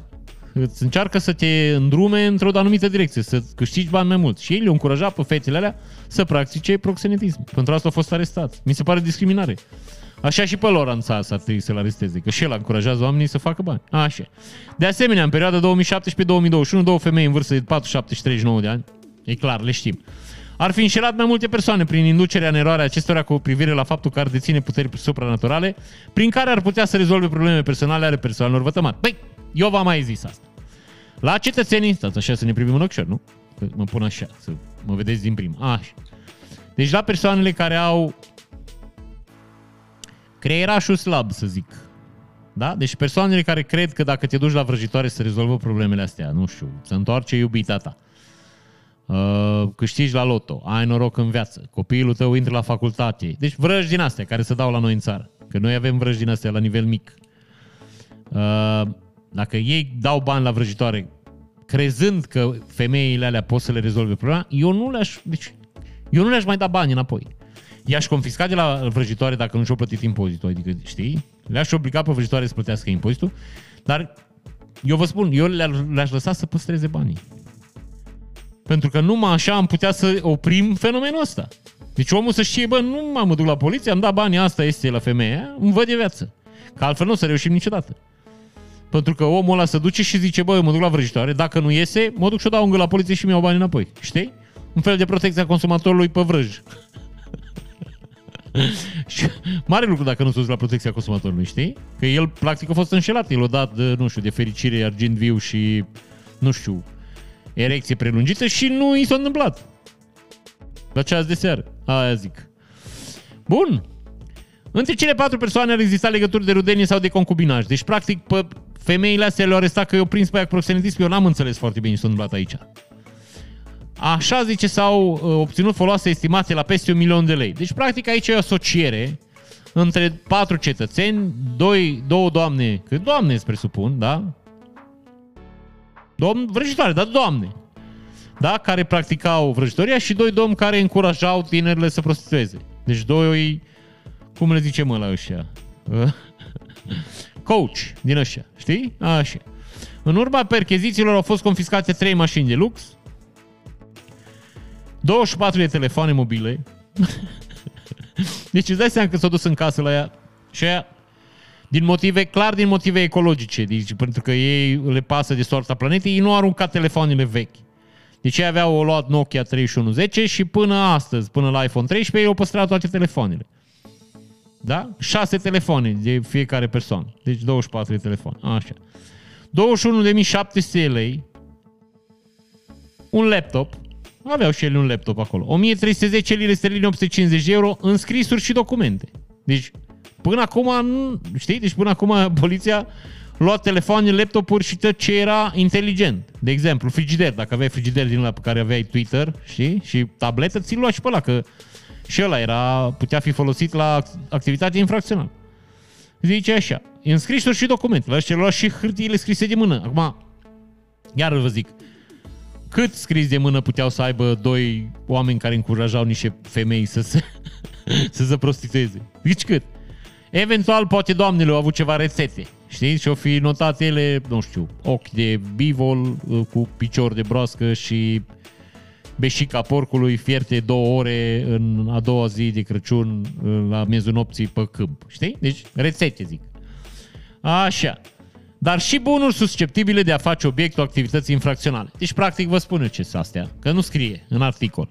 Îți încearcă să te îndrume într-o anumită direcție, să câștigi bani mai mult. Și ei le-au încurajat pe fetele alea să practice proxenetism. Pentru asta au fost arestați. Mi se pare discriminare. Așa și pe Laurent Sas ar trebui să-l aresteze, că și el încurajează oamenii să facă bani. Așa. De asemenea, în perioada 2017-2021, două femei în vârstă de 47 și 39 de ani, e clar, le știm, ar fi înșelat mai multe persoane prin inducerea în eroare acestora cu privire la faptul că ar deține puteri supranaturale, prin care ar putea să rezolve probleme personale ale persoanelor vătămate. Păi, eu v-am mai zis asta. La cetățenii, stați așa să ne privim în ochișor, nu? Că mă pun așa, să mă vedeți din prima. Așa. Deci la persoanele care au creierașul slab, să zic. Da? Deci persoanele care cred că dacă te duci la vrăjitoare să rezolvă problemele astea, nu știu, să întoarce iubita ta, uh, câștigi la loto, ai noroc în viață, copilul tău intră la facultate. Deci vrăji din astea care se dau la noi în țară. Că noi avem vrăji din astea la nivel mic. Uh, dacă ei dau bani la vrăjitoare crezând că femeile alea pot să le rezolve problema, eu nu le-aș, deci, eu nu le-aș mai da bani înapoi. I-aș confisca de la vrăjitoare dacă nu și-au plătit impozitul, adică, știi? Le-aș obliga pe vrăjitoare să plătească impozitul, dar eu vă spun, eu le-aș lăsa să păstreze banii. Pentru că numai așa am putea să oprim fenomenul ăsta. Deci omul să știe, bă, nu mă duc la poliție, am dat banii, asta este la femeia, îmi văd de viață. Că altfel nu o să reușim niciodată. Pentru că omul ăla se duce și zice, bă, mă duc la vrăjitoare, dacă nu iese, mă duc și o dau la poliție și mi-au bani înapoi. Știi? Un fel de protecție a consumatorului pe vrăj. și mare lucru dacă nu sus la protecția consumatorului, știi? Că el practic a fost înșelat, el a dat, de, nu știu, de fericire argint viu și, nu știu, erecție prelungită și nu i s-a întâmplat. La ceas de seară. Aia zic. Bun. Între cele patru persoane ar exista legături de rudenie sau de concubinaj. Deci, practic, pe femeile astea le-au arestat că eu prins pe aia proxenetism, eu n-am înțeles foarte bine ce s-a întâmplat aici. Așa zice s-au uh, obținut foloase estimate la peste un milion de lei. Deci, practic, aici e o asociere între patru cetățeni, doi, două doamne, că doamne îți presupun, da? Domn vrăjitoare, dar doamne. Da? Care practicau vrăjitoria și doi domni care încurajau tinerile să prostitueze. Deci doi, cum le zicem la ăștia? Coach din ăștia, știi? Așa. În urma perchezițiilor au fost confiscate 3 mașini de lux, 24 de telefoane mobile. deci îți dai seama că s-au dus în casă la ea și aia din motive, clar din motive ecologice, deci, pentru că ei le pasă de soarta planetei, ei nu au aruncat telefoanele vechi. Deci ei aveau o luat Nokia 3110 și până astăzi, până la iPhone 13, ei au păstrat toate telefoanele. Da? 6 telefoane de fiecare persoană. Deci 24 de telefoane. Așa. 21.700 lei. Un laptop. Aveau și ele un laptop acolo. 1310 lire sterline, 850 de euro, înscrisuri și documente. Deci, până acum, știi? Deci până acum poliția lua telefoane, laptopuri și tot ce era inteligent. De exemplu, frigider. Dacă aveai frigider din ăla pe care aveai Twitter, știi? Și tabletă, ți-l lua și pe ăla, că și ăla era, putea fi folosit la activitate infracțională. Zice așa, înscrisuri și documente. La lua și hârtiile scrise de mână. Acum, iar vă zic, cât scris de mână puteau să aibă doi oameni care încurajau niște femei să se, să se prostitueze? Zici cât? Eventual, poate doamnele au avut ceva rețete, știi? Și-au fi notat ele, nu știu, ochi de bivol uh, cu picior de broască și beșica porcului fierte două ore în a doua zi de Crăciun uh, la miezul nopții pe câmp, știi? Deci, rețete, zic. Așa. Dar și bunuri susceptibile de a face obiectul activității infracționale. Deci, practic, vă spun eu ce sunt astea, că nu scrie în articol.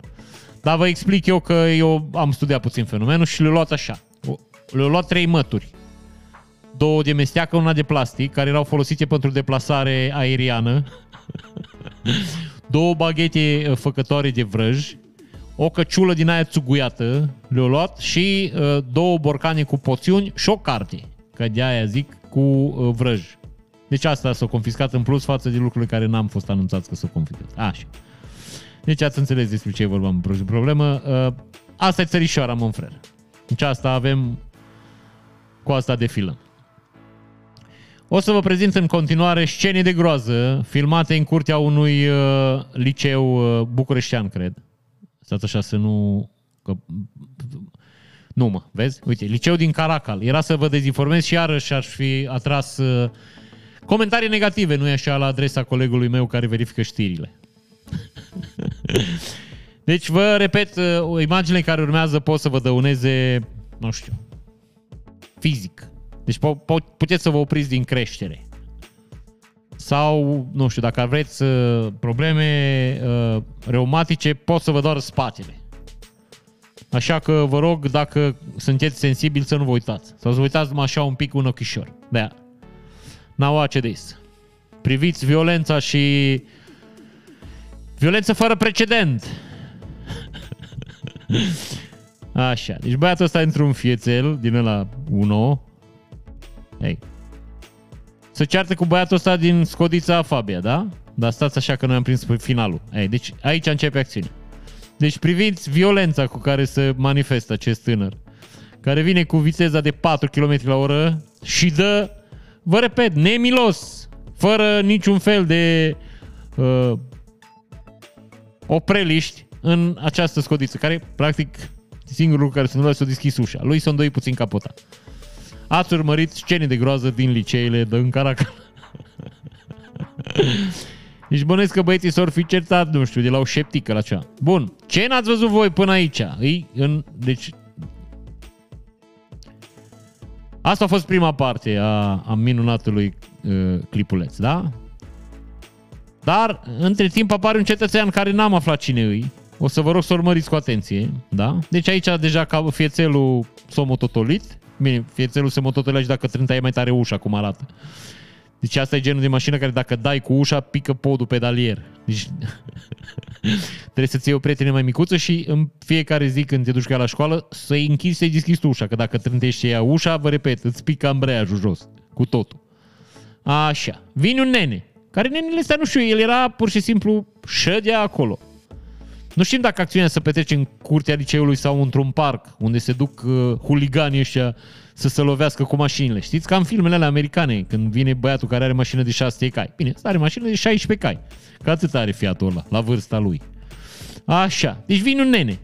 Dar vă explic eu că eu am studiat puțin fenomenul și le-au luat așa. Le-au luat trei mături. Două de mesteacă, una de plastic, care erau folosite pentru deplasare aeriană. două baghete uh, făcătoare de vrăj, o căciulă din aia țuguiată le-au luat și uh, două borcane cu poțiuni și o carte, că de aia zic, cu uh, vrăj. Deci asta s-a confiscat în plus față de lucrurile care n-am fost anunțați că s-au confiscat. Așa. Deci ați înțeles despre ce vorbeam în problemă. Uh, asta e țărișoara, mă frere. Deci asta avem, cu asta defilăm. O să vă prezint în continuare scene de groază filmate în curtea unui uh, liceu uh, bucureștean, cred. Stați așa să nu... Că... Nu mă, vezi? Uite, liceu din Caracal. Era să vă dezinformez și iarăși aș fi atras uh, comentarii negative, nu e așa, la adresa colegului meu care verifică știrile. deci vă repet, uh, imaginile care urmează pot să vă dăuneze, nu știu, fizic, deci po- po- puteți să vă opriți din creștere. Sau, nu știu, dacă aveți uh, probleme uh, reumatice, pot să vă doar spatele. Așa că vă rog, dacă sunteți sensibili, să nu vă uitați. Sau să vă uitați numai așa un pic un ochișor. De-aia. Now watch this. Priviți violența și... Violență fără precedent. Așa, deci băiatul ăsta într-un fiețel din ăla 1, ei. Se ceartă cu băiatul ăsta din Scodița Fabia, da? Dar stați așa că noi am prins finalul. Ei, deci aici începe acțiunea. Deci priviți violența cu care se manifestă acest tânăr, care vine cu viteza de 4 km la oră și dă, vă repet, nemilos, fără niciun fel de uh, opreliști în această scodiță, care practic singurul lucru care se întâmplă s-a deschis ușa. Lui s-a îndoit puțin capota ați urmărit scene de groază din liceile de în Caracal. Deci bănesc că băieții s-or fi certat, nu știu, de la o șeptică la cea. Bun, ce n-ați văzut voi până aici? Îi, în, deci... Asta a fost prima parte a, a minunatului uh, clipuleț, da? Dar, între timp, apare un cetățean care n-am aflat cine îi. O să vă rog să urmăriți cu atenție, da? Deci aici deja ca fiețelul s-a mototolit Bine, fiețelul se mototolește dacă trânta e mai tare ușa, cum arată. Deci asta e genul de mașină care dacă dai cu ușa, pică podul pedalier. Deci trebuie să-ți iei o prietene mai micuță și în fiecare zi când te duci ca la școală să-i închizi, să-i deschizi ușa, că dacă trântești ea ușa, vă repet, îți pică ambreiajul jos, cu totul. Așa. Vine un nene, care nenele ăsta nu știu, el era pur și simplu șădea acolo.
Nu știm dacă acțiunea se petrece în curtea liceului sau într-un parc, unde se duc uh, huliganii ăștia să se lovească cu mașinile. Știți, ca în filmele alea americane, când vine băiatul care are mașină de 6 cai. Bine, ăsta are mașină de 16 cai. Că atât are fiatul ăla, la vârsta lui. Așa. Deci vine un nene.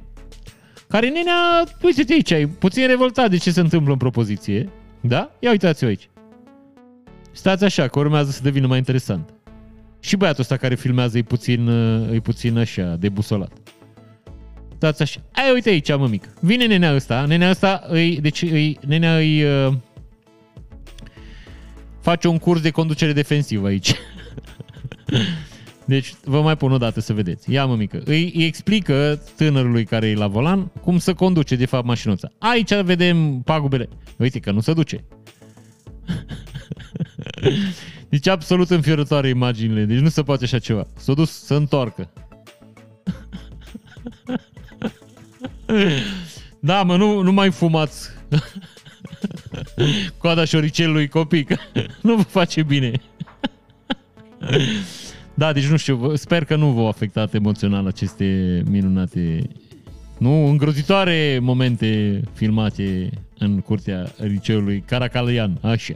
Care nenea, uite-te aici, e puțin revoltat de ce se întâmplă în propoziție. Da? Ia uitați-o aici. Stați așa, că urmează să devină mai interesant. Și băiatul ăsta care filmează e puțin, e puțin așa, debusolat. Stați așa. Ai, uite aici, mă mic. Vine nenea ăsta. Nenea ăsta, îi, deci îi, nenea îi uh, face un curs de conducere defensivă aici. Deci vă mai pun o dată să vedeți. Ia mă mică. Îi, îi explică tânărului care e la volan cum să conduce de fapt mașinuța. Aici vedem pagubele. Uite că nu se duce. Deci absolut înfiorătoare imaginile. Deci nu se poate așa ceva. S-a dus să întoarcă. Da, mă, nu, nu mai fumați coada șoricelului copii, că nu vă face bine. Da, deci nu știu, sper că nu v-au afectat emoțional aceste minunate, nu, îngrozitoare momente filmate în curtea liceului Caracalian, așa.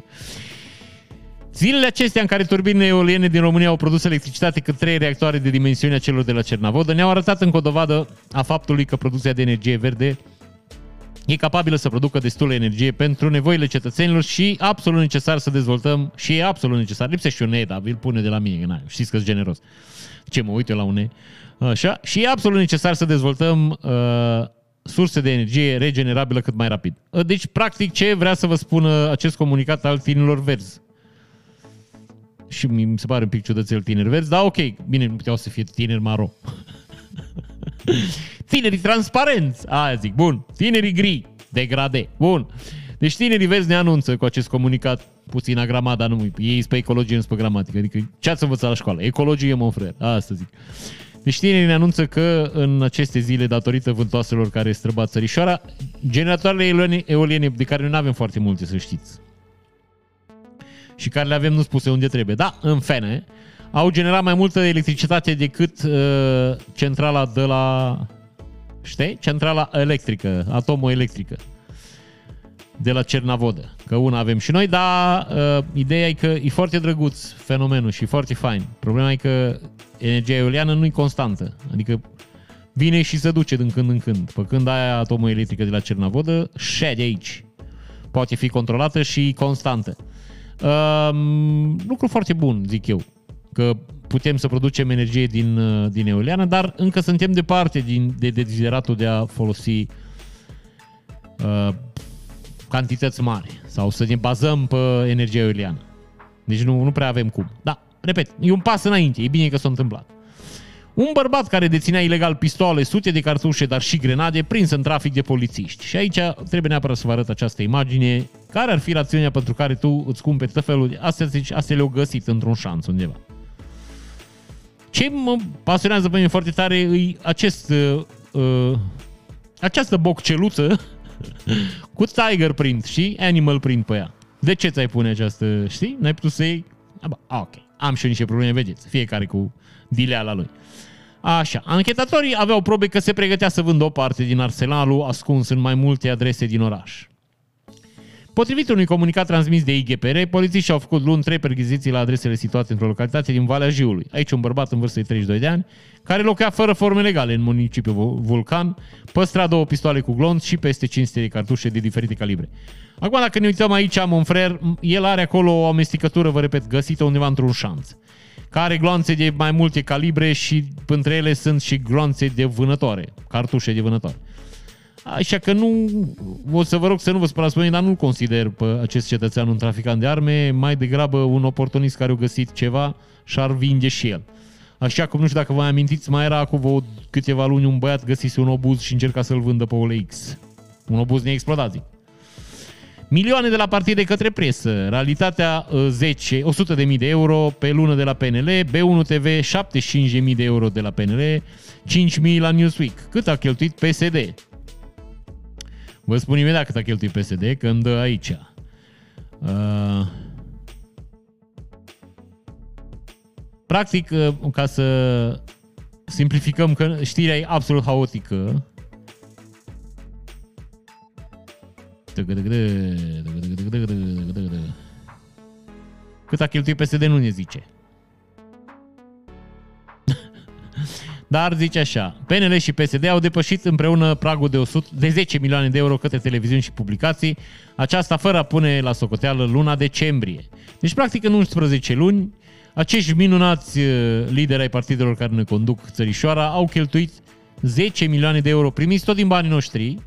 Zilele acestea în care turbinele eoliene din România au produs electricitate cât trei reactoare de dimensiunea celor de la Cernavodă ne-au arătat încă o dovadă a faptului că producția de energie verde e capabilă să producă destulă energie pentru nevoile cetățenilor și absolut necesar să dezvoltăm și e absolut necesar. Lipsește un E, dar vi-l pune de la mine, na, știți că sunt generos. Ce mă uit eu la un E? Așa. Și e absolut necesar să dezvoltăm uh, surse de energie regenerabilă cât mai rapid. Uh, deci, practic, ce vrea să vă spună acest comunicat al tinerilor verzi? Și mi se pare un pic ciudățel tineri verzi, dar ok, bine, nu puteau să fie tineri maro. tinerii transparenți, aia zic, bun. Tinerii gri, degrade, bun. Deci tinerii verzi ne anunță cu acest comunicat puțin agramat, dar nu, ei pe ecologie, nu pe gramatică. Adică ce ați învățat la școală? Ecologie, mă frère, asta zic. Deci tinerii ne anunță că în aceste zile, datorită vântoaselor care străbat țărișoara, generatoarele eoliene, de care noi nu avem foarte multe, să știți, și care le avem nu spuse unde trebuie. Da, în fene, au generat mai multă electricitate decât uh, centrala de la... Știi? Centrala electrică, atomoelectrică de la Cernavodă. Că una avem și noi, dar uh, ideea e că e foarte drăguț fenomenul și foarte fain. Problema e că energia eoliană nu e constantă. Adică vine și se duce din când în când. Pe când aia atomoelectrică de la Cernavodă, șede aici. Poate fi controlată și constantă. Um, lucru foarte bun, zic eu, că putem să producem energie din, uh, din eoliană, dar încă suntem departe din, de dezideratul de a folosi uh, cantități mari sau să ne bazăm pe energie eoliană. Deci nu, nu prea avem cum. Da, repet, e un pas înainte, e bine că s-a întâmplat. Un bărbat care deținea ilegal pistoale, sute de cartușe, dar și grenade, prins în trafic de polițiști. Și aici trebuie neapărat să vă arăt această imagine. Care ar fi rațiunea pentru care tu îți cumperi tot felul de... Astea, astea le-au găsit într-un șanț undeva. Ce mă pasionează pe mine foarte tare e acest, uh, uh, această bocceluță cu tiger print și animal print pe ea. De ce ți-ai pune această, știi? N-ai putut să iei? Aba, ok, am și eu niște probleme, vedeți, fiecare cu dileala lui. Așa, anchetatorii aveau probe că se pregătea să vândă o parte din arsenalul ascuns în mai multe adrese din oraș. Potrivit unui comunicat transmis de IGPR, polițiștii au făcut luni trei perchiziții la adresele situate într-o localitate din Valea Jiului. Aici un bărbat în vârstă de 32 de ani, care locuia fără forme legale în municipiul Vulcan, păstra două pistoale cu glonț și peste 500 de cartușe de diferite calibre. Acum, dacă ne uităm aici, am un frer, el are acolo o amestecătură, vă repet, găsită undeva într-un șanț care are gloanțe de mai multe calibre și între ele sunt și gloanțe de vânătoare, cartușe de vânătoare. Așa că nu, o să vă rog să nu vă spălați pe mine, dar nu consider pe acest cetățean un traficant de arme, mai degrabă un oportunist care a găsit ceva și ar vinde și el. Așa cum nu știu dacă vă amintiți, mai era acum câteva luni un băiat găsise un obuz și încerca să-l vândă pe OLX. Un obuz neexplodat, zic. Milioane de la partide către presă, realitatea 10, 100 de mii de euro pe lună de la PNL, B1 TV 75 de mii de euro de la PNL, 5 mii la Newsweek. Cât a cheltuit PSD? Vă spun imediat cât a cheltuit PSD când aici. Uh, practic, uh, ca să
simplificăm că știrea e absolut haotică. Cât a cheltuit PSD nu ne zice. Dar zice așa, PNL și PSD au depășit împreună pragul de, 100, de 10 milioane de euro către televiziuni și publicații, aceasta fără a pune la socoteală luna decembrie. Deci, practic, în 11 luni, acești minunați uh, lideri ai partidelor care ne conduc țărișoara au cheltuit 10 milioane de euro primiți tot din banii noștri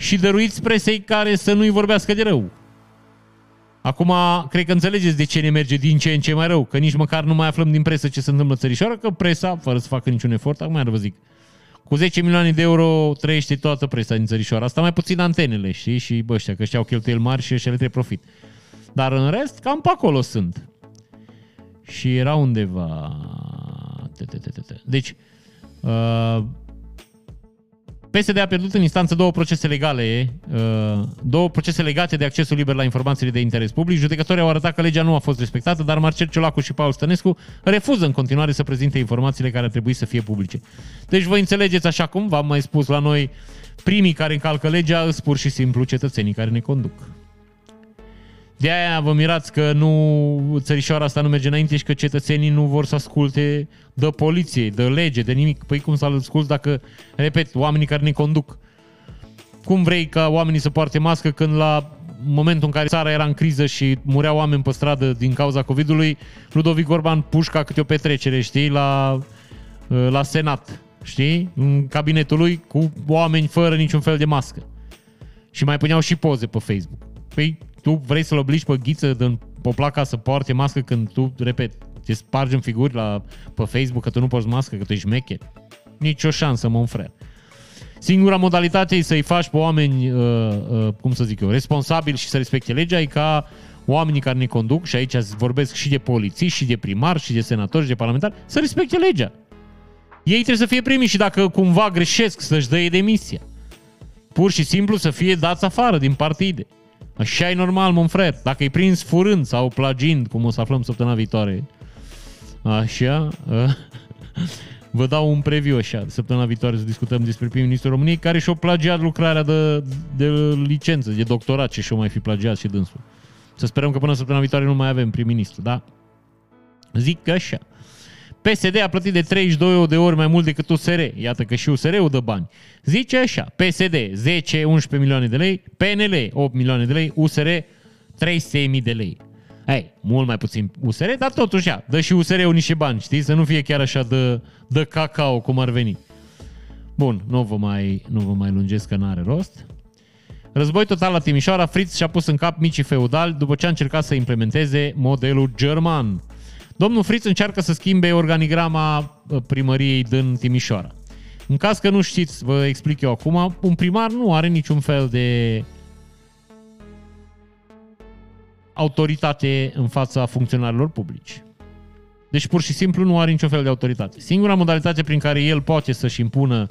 și dăruiți presei care să nu-i vorbească de rău. Acum, cred că înțelegeți de ce ne merge din ce în ce mai rău, că nici măcar nu mai aflăm din presă ce se întâmplă țărișoară, că presa, fără să facă niciun efort, acum vă zic, cu 10 milioane de euro trăiește toată presa din țărișoara. Asta mai puțin antenele, știi? Și bă, ăștia, că ăștia au cheltuieli mari și ăștia le trebuie profit. Dar în rest, cam pe acolo sunt. Și era undeva... Deci, uh, PSD a pierdut în instanță două procese legale, uh, două procese legate de accesul liber la informațiile de interes public. Judecătorii au arătat că legea nu a fost respectată, dar Marcel Ciolacu și Paul Stănescu refuză în continuare să prezinte informațiile care ar trebui să fie publice. Deci voi înțelegeți așa cum v-am mai spus la noi, primii care încalcă legea sunt pur și simplu cetățenii care ne conduc. De aia vă mirați că nu țărișoara asta nu merge înainte și că cetățenii nu vor să asculte de poliție, de lege, de nimic. Păi cum să-l ascult dacă, repet, oamenii care ne conduc. Cum vrei ca oamenii să poarte mască când la momentul în care țara era în criză și mureau oameni pe stradă din cauza COVID-ului, Ludovic Orban pușca câte o petrecere, știi, la, la Senat, știi, în cabinetul lui cu oameni fără niciun fel de mască. Și mai puneau și poze pe Facebook. Păi tu vrei să-l obligi pe ghiță din poplaca să poarte mască când tu, repet, te spargi în figuri la, pe Facebook că tu nu porți mască, că tu ești mecher? Nici o șansă, mă frère. Singura modalitate e să-i faci pe oameni, uh, uh, cum să zic eu, responsabili și să respecte legea, e ca oamenii care ne conduc, și aici vorbesc și de polițiști, și de primari, și de senatori, și de parlamentari, să respecte legea. Ei trebuie să fie primiși și dacă cumva greșesc să-și dă demisia. Pur și simplu să fie dați afară din partide. Așa e normal, mă frate. Dacă e prins furând sau plagind, cum o să aflăm săptămâna viitoare, așa, vă dau un preview așa, săptămâna viitoare să discutăm despre prim-ministrul României, care și-o plagiat lucrarea de, de licență, de doctorat, ce și-o mai fi plagiat și dânsul. Să sperăm că până săptămâna viitoare nu mai avem prim-ministru, da? Zic că așa. PSD a plătit de 32 de ori mai mult decât USR. Iată că și USR-ul dă bani. Zice așa, PSD 10-11 milioane de lei, PNL 8 milioane de lei, USR 300.000 de lei. Ei, mult mai puțin USR, dar totuși, ia, dă și USR-ul niște bani, știi? Să nu fie chiar așa de, de cacao, cum ar veni. Bun, nu vă mai, nu vă mai lungesc că n-are rost. Război total la Timișoara, Fritz și-a pus în cap micii feudali după ce a încercat să implementeze modelul german. Domnul Fritz încearcă să schimbe organigrama uh, primăriei din Timișoara. În caz că nu știți, vă explic eu acum, un primar nu are niciun fel de autoritate în fața funcționarilor publici. Deci pur și simplu nu are niciun fel de autoritate. Singura modalitate prin care el poate să-și impună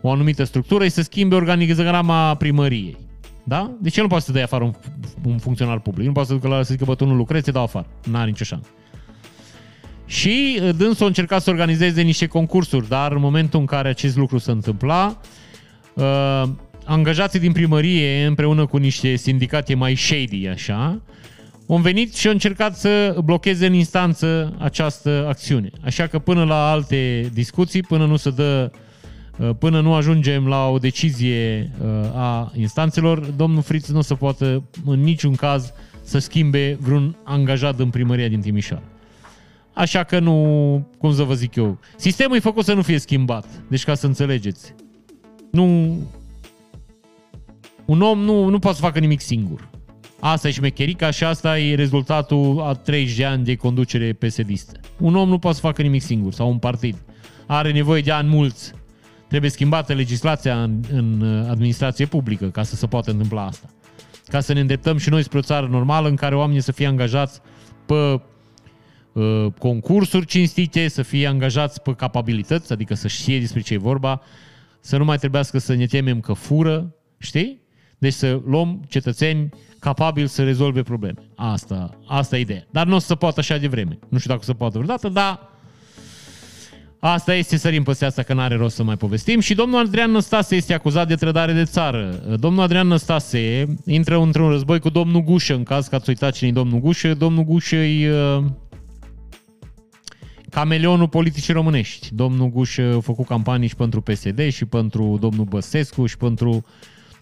o anumită structură e să schimbe organigrama primăriei. Da? Deci el nu poate să dea afară un, un funcționar public. Nu poate să ducă la să zică, bă, tu nu lucrezi, te dau afară. N-are nicio șansă. Și uh, dânsul a încercat să organizeze niște concursuri, dar în momentul în care acest lucru se întâmpla, uh, angajații din primărie, împreună cu niște sindicate mai shady, așa, au venit și au încercat să blocheze în instanță această acțiune. Așa că până la alte discuții, până nu se dă uh, până nu ajungem la o decizie a instanțelor, domnul Fritz nu o să poată în niciun caz să schimbe vreun angajat în primăria din Timișoara. Așa că nu, cum să vă zic eu, sistemul e făcut să nu fie schimbat. Deci ca să înțelegeți. Nu, un om nu, nu poate să facă nimic singur. Asta e șmecherica și asta e rezultatul a 30 de ani de conducere psd Un om nu poate să facă nimic singur sau un partid. Are nevoie de ani mulți. Trebuie schimbată legislația în, în administrație publică ca să se poată întâmpla asta. Ca să ne îndreptăm și noi spre o țară normală în care oamenii să fie angajați pe Uh, concursuri cinstite, să fie angajați pe capabilități, adică să știe despre ce e vorba, să nu mai trebuiască să ne temem că fură, știi? Deci să luăm cetățeni capabili să rezolve probleme. Asta, asta e ideea. Dar nu o să se poată așa de vreme. Nu știu dacă se poate vreodată, dar
Asta este, sărim peste asta că n-are rost să mai povestim. Și domnul Adrian Năstase este acuzat de trădare de țară. Domnul Adrian Năstase intră într-un război cu domnul Gușă, în caz că ați uitat cine domnul Gușă. Domnul Gușă e uh, cameleonul politicii românești. Domnul Gușă a făcut campanii și pentru PSD și pentru domnul Băsescu și pentru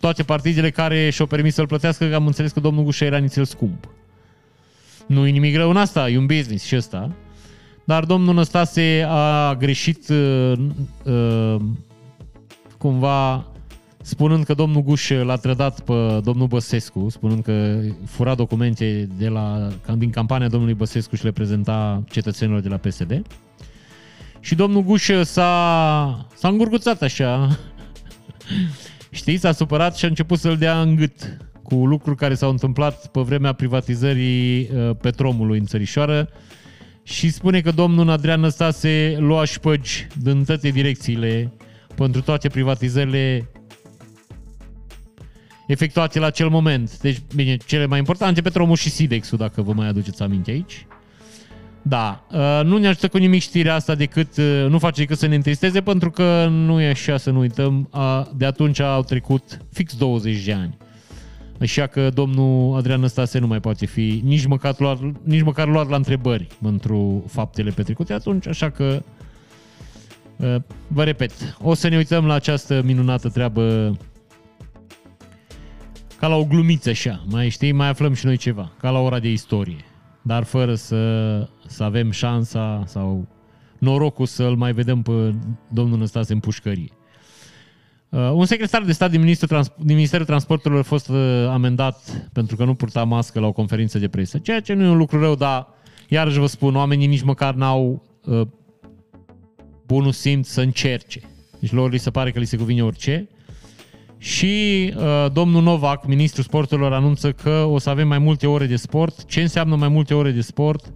toate partidele care și-au permis să-l plătească, că am înțeles că domnul Gușă era nițel scump. Nu e nimic rău în asta, e un business și ăsta. Dar domnul Năstase a greșit uh, uh, cumva spunând că domnul Guș l-a trădat pe domnul Băsescu, spunând că fura documente de la, din campania domnului Băsescu și le prezenta cetățenilor de la PSD. Și domnul Guș s-a, s-a îngurguțat așa, știi, s-a supărat și a început să-l dea în gât cu lucruri care s-au întâmplat pe vremea privatizării uh, petromului în țărișoară și spune că domnul Adrian Năstase lua șpăgi din toate direcțiile pentru toate privatizările efectuate la acel moment. Deci, bine, cele mai importante, Petromul și Sidexul, dacă vă mai aduceți aminte aici. Da, uh, nu ne ajută cu nimic știrea asta decât, uh, nu face decât să ne întristeze, pentru că nu e așa să nu uităm, de atunci au trecut fix 20 de ani. Așa că domnul Adrian Năstase nu mai poate fi nici măcar luat, nici măcar luat la întrebări pentru faptele petrecute atunci, așa că uh, vă repet, o să ne uităm la această minunată treabă ca la o glumiță așa, mai știi, mai aflăm și noi ceva, ca la ora de istorie, dar fără să, să avem șansa sau norocul să-l mai vedem pe domnul Năstase în pușcărie. Uh, un secretar de stat din, Ministrul, din Ministerul Transporturilor a fost uh, amendat pentru că nu purta mască la o conferință de presă, ceea ce nu e un lucru rău, dar iarăși vă spun, oamenii nici măcar n-au uh, bunul simț să încerce. Deci lor li se pare că li se cuvine orice. Și uh, domnul Novak, ministrul sporturilor, anunță că o să avem mai multe ore de sport. Ce înseamnă mai multe ore de sport?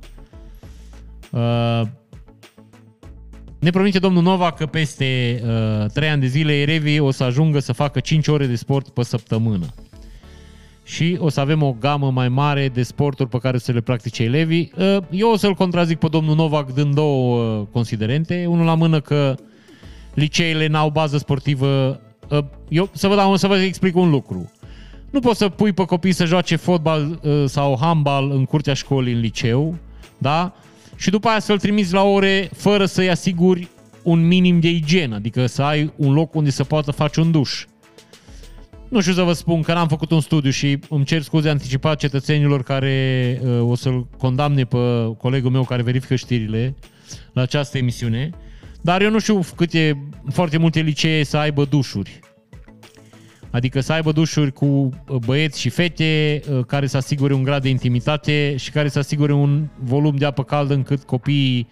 Uh, ne promite domnul Nova că peste uh, 3 ani de zile elevii o să ajungă să facă 5 ore de sport pe săptămână. Și o să avem o gamă mai mare de sporturi pe care să le practice elevii. Uh, eu o să-l contrazic pe domnul Novak dând două uh, considerente. Unul la mână că liceele n-au bază sportivă. Uh, eu să vă, dau, să vă explic un lucru. Nu poți să pui pe copii să joace fotbal uh, sau handbal în curtea școlii în liceu, da? și după aia să-l trimiți la ore fără să-i asiguri un minim de igienă, adică să ai un loc unde să poată face un duș. Nu știu să vă spun că n-am făcut un studiu și îmi cer scuze anticipat cetățenilor care uh, o să-l condamne pe colegul meu care verifică știrile la această emisiune, dar eu nu știu câte foarte multe licee să aibă dușuri. Adică să aibă dușuri cu uh, băieți și fete uh, care să asigure un grad de intimitate și care să asigure un volum de apă caldă încât copiii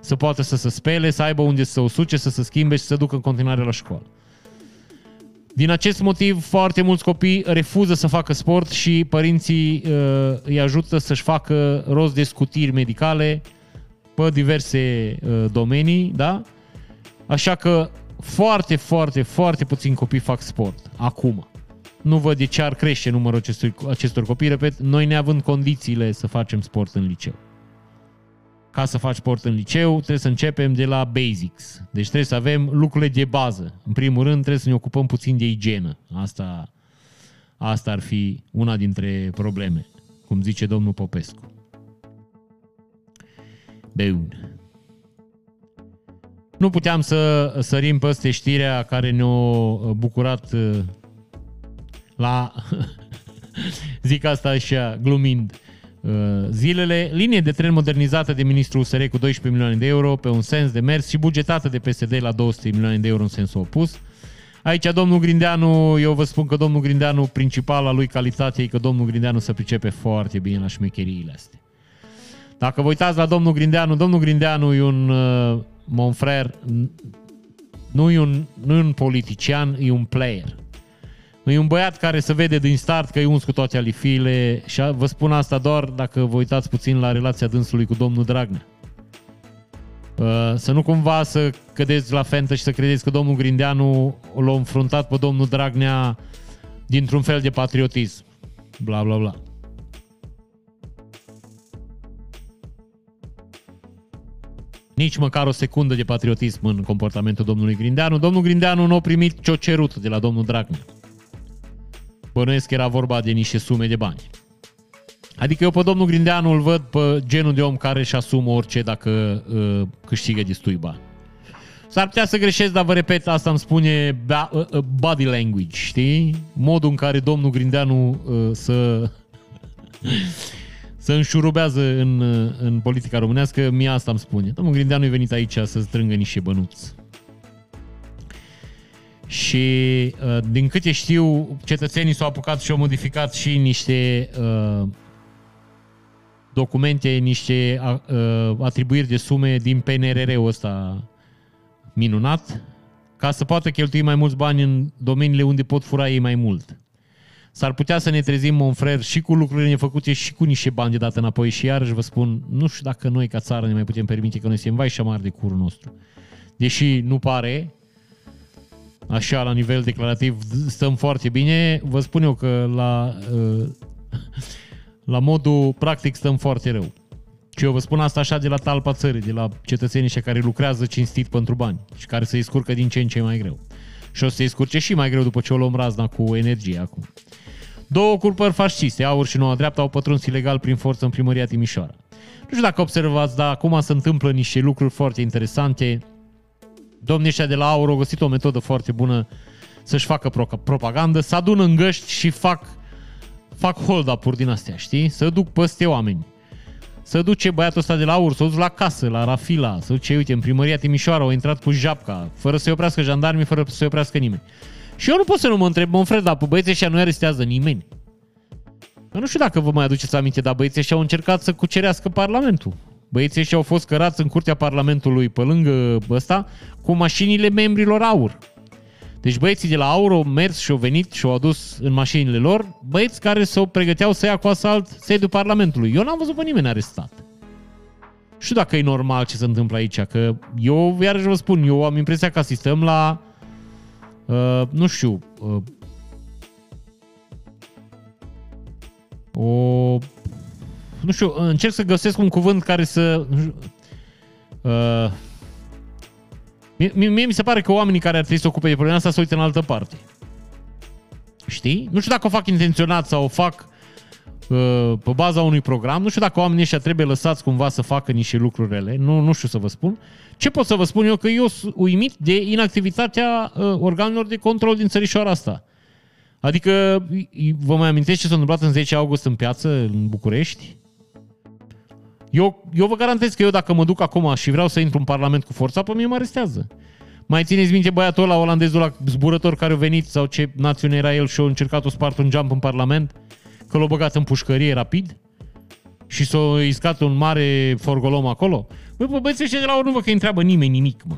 să poată să se spele, să aibă unde să se usuce, să se schimbe și să ducă în continuare la școală. Din acest motiv, foarte mulți copii refuză să facă sport și părinții uh, îi ajută să-și facă rost de scutiri medicale pe diverse uh, domenii, da? Așa că foarte, foarte, foarte puțini copii fac sport acum. Nu văd de ce ar crește numărul acestor, acestor copii. Repet, noi neavând condițiile să facem sport în liceu. Ca să faci sport în liceu, trebuie să începem de la basics. Deci trebuie să avem lucrurile de bază. În primul rând, trebuie să ne ocupăm puțin de igienă. Asta, asta ar fi una dintre probleme, cum zice domnul Popescu. Bun. Nu puteam să sărim peste știrea care ne-a uh, bucurat uh, la, zic asta așa, glumind, uh, zilele, linie de tren modernizată de ministrul USR cu 12 milioane de euro pe un sens de mers și bugetată de PSD la 200 milioane de euro în sensul opus. Aici domnul Grindeanu, eu vă spun că domnul Grindeanu, principala lui calitate e că domnul Grindeanu se pricepe foarte bine la șmecheriile astea. Dacă vă uitați la domnul Grindeanu, domnul Grindeanu e un mon frère, nu e un, nu e un politician, e un player. E un băiat care se vede din start că e uns cu toate alifiile și vă spun asta doar dacă vă uitați puțin la relația dânsului cu domnul Dragnea. Uh, să nu cumva să cădeți la fentă și să credeți că domnul Grindeanu l-a înfruntat pe domnul Dragnea dintr-un fel de patriotism. Bla, bla, bla. Nici măcar o secundă de patriotism în comportamentul domnului Grindeanu. Domnul Grindeanu nu a primit ce-o cerut de la domnul Dragnea. Bănuiesc că era vorba de niște sume de bani. Adică eu pe domnul Grindeanu îl văd pe genul de om care își asumă orice dacă uh, câștigă destui bani. S-ar putea să greșesc, dar vă repet, asta îmi spune uh, uh, body language, știi? Modul în care domnul Grindeanu uh, să să înșurubează în, în politica românească, mie asta îmi spune. Domnul Grindeanu e venit aici să strângă niște bănuți. Și din câte știu, cetățenii s-au apucat și au modificat și niște uh, documente, niște uh, atribuiri de sume din PNRR-ul ăsta minunat, ca să poată cheltui mai mulți bani în domeniile unde pot fura ei mai mult. S-ar putea să ne trezim, Monfrer, și cu lucrurile nefăcute și cu niște bani de dată înapoi. Și iarăși vă spun, nu știu dacă noi ca țară ne mai putem permite că noi suntem vai și amar de curul nostru. Deși nu pare, așa la nivel declarativ stăm foarte bine, vă spun eu că la, uh, la modul practic stăm foarte rău. Și eu vă spun asta așa de la talpa țării, de la cetățenii și care lucrează cinstit pentru bani și care se scurcă din ce în ce mai greu. Și o să se scurce și mai greu după ce o luăm razna cu energie acum. Două culpări fasciste, Aur și Noua Dreaptă, au pătruns ilegal prin forță în primăria Timișoara. Nu știu dacă observați, dar acum se întâmplă niște lucruri foarte interesante. Domnii ăștia de la Aur au găsit o metodă foarte bună să-și facă pro- propagandă, să adună în găști și fac, fac hold-up-uri din astea, știi? Să duc peste oameni. Să duce băiatul ăsta de la Aur, să duc la casă, la Rafila, să duce, uite, în primăria Timișoara au intrat cu japca, fără să-i oprească jandarmii, fără să-i oprească nimeni. Și eu nu pot să nu mă întreb, mă Fred, dar pe băieții ăștia nu arestează nimeni. Eu nu știu dacă vă mai aduceți aminte, dar băieții ăștia au încercat să cucerească Parlamentul. Băieții ăștia au fost cărați în curtea Parlamentului pe lângă ăsta cu mașinile membrilor AUR. Deci băieții de la AUR au mers și au venit și au adus în mașinile lor băieți care se pregăteau să ia cu asalt sediul Parlamentului. Eu n-am văzut pe nimeni arestat. Știu dacă e normal ce se întâmplă aici, că eu, iarăși vă spun, eu am impresia că asistăm la Uh, nu știu, uh, o... Nu știu, încerc să găsesc un cuvânt care să... Uh, mie, mie mi se pare că oamenii care ar trebui să se ocupe de problema asta se uită în altă parte. Știi? Nu știu dacă o fac intenționat sau o fac uh, pe baza unui program. Nu știu dacă oamenii ăștia trebuie lăsați cumva să facă niște lucruri rele. Nu, nu știu să vă spun. Ce pot să vă spun eu? Că eu sunt uimit de inactivitatea uh, organelor de control din țărișoara asta. Adică, vă mai aminteți ce s-a întâmplat în 10 august în piață, în București? Eu, eu vă garantez că eu dacă mă duc acum și vreau să intru în Parlament cu forța, pe mine mă arestează. Mai țineți minte băiatul ăla olandezul la zburător care a venit sau ce națiune era el și a încercat o spart un jump în Parlament? Că l-a băgat în pușcărie rapid? Și s-a iscat un mare forgolom acolo? Băi, bă, băieții ăștia de la urmă că întreabă nimeni nimic, mă.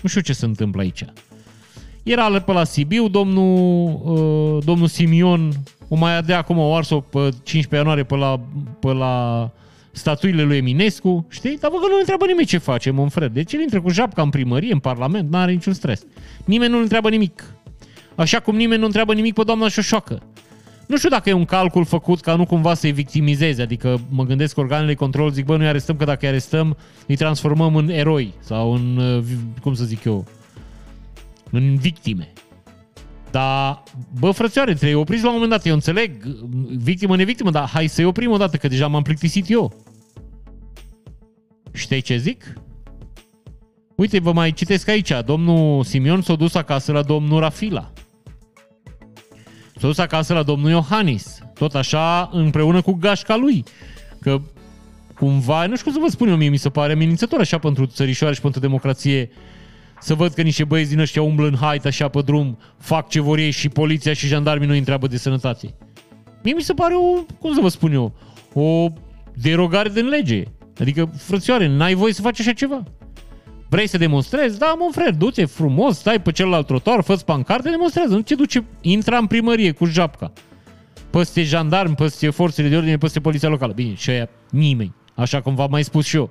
Nu știu ce se întâmplă aici. Era pe la Sibiu, domnul, uh, domnul Simion o mai adea acum o ars-o pe 15 ianuarie pe la, pe la statuile lui Eminescu, știi? Dar bă, că nu întreabă nimeni ce face, Monfred. Deci el intră cu japca în primărie, în parlament, n-are niciun stres. Nimeni nu întreabă nimic. Așa cum nimeni nu întreabă nimic pe doamna Șoșoacă. Nu știu dacă e un calcul făcut ca nu cumva să-i victimizeze, adică mă gândesc că organele de control zic, bă, noi arestăm că dacă îi arestăm, îi transformăm în eroi sau în, uh, cum să zic eu, în victime. Dar, bă, frățioare, trebuie opriți la un moment dat, eu înțeleg, victimă, nevictimă, dar hai să-i oprim o dată, că deja m-am plictisit eu. Știi ce zic? Uite, vă mai citesc aici, domnul Simion s-a dus acasă la domnul Rafila. S-a dus acasă la domnul Iohannis, tot așa împreună cu gașca lui. Că cumva, nu știu cum să vă spun eu, mie mi se pare amenințător așa pentru țărișoare și pentru democrație să văd că niște băieți din ăștia umblă în hait așa pe drum, fac ce vor ei și poliția și jandarmii nu întreabă de sănătate. Mie mi se pare o, cum să vă spun eu, o derogare din lege. Adică, frățioare, n-ai voie să faci așa ceva. Vrei să demonstrezi? Da, mă, frate, du-te frumos, stai pe celălalt trotuar, fă-ți pancarte, demonstrează. Nu te duce, intra în primărie cu japca. Păste jandarmi, păste forțele de ordine, păste poliția locală. Bine, și aia nimeni. Așa cum v-am mai spus și eu.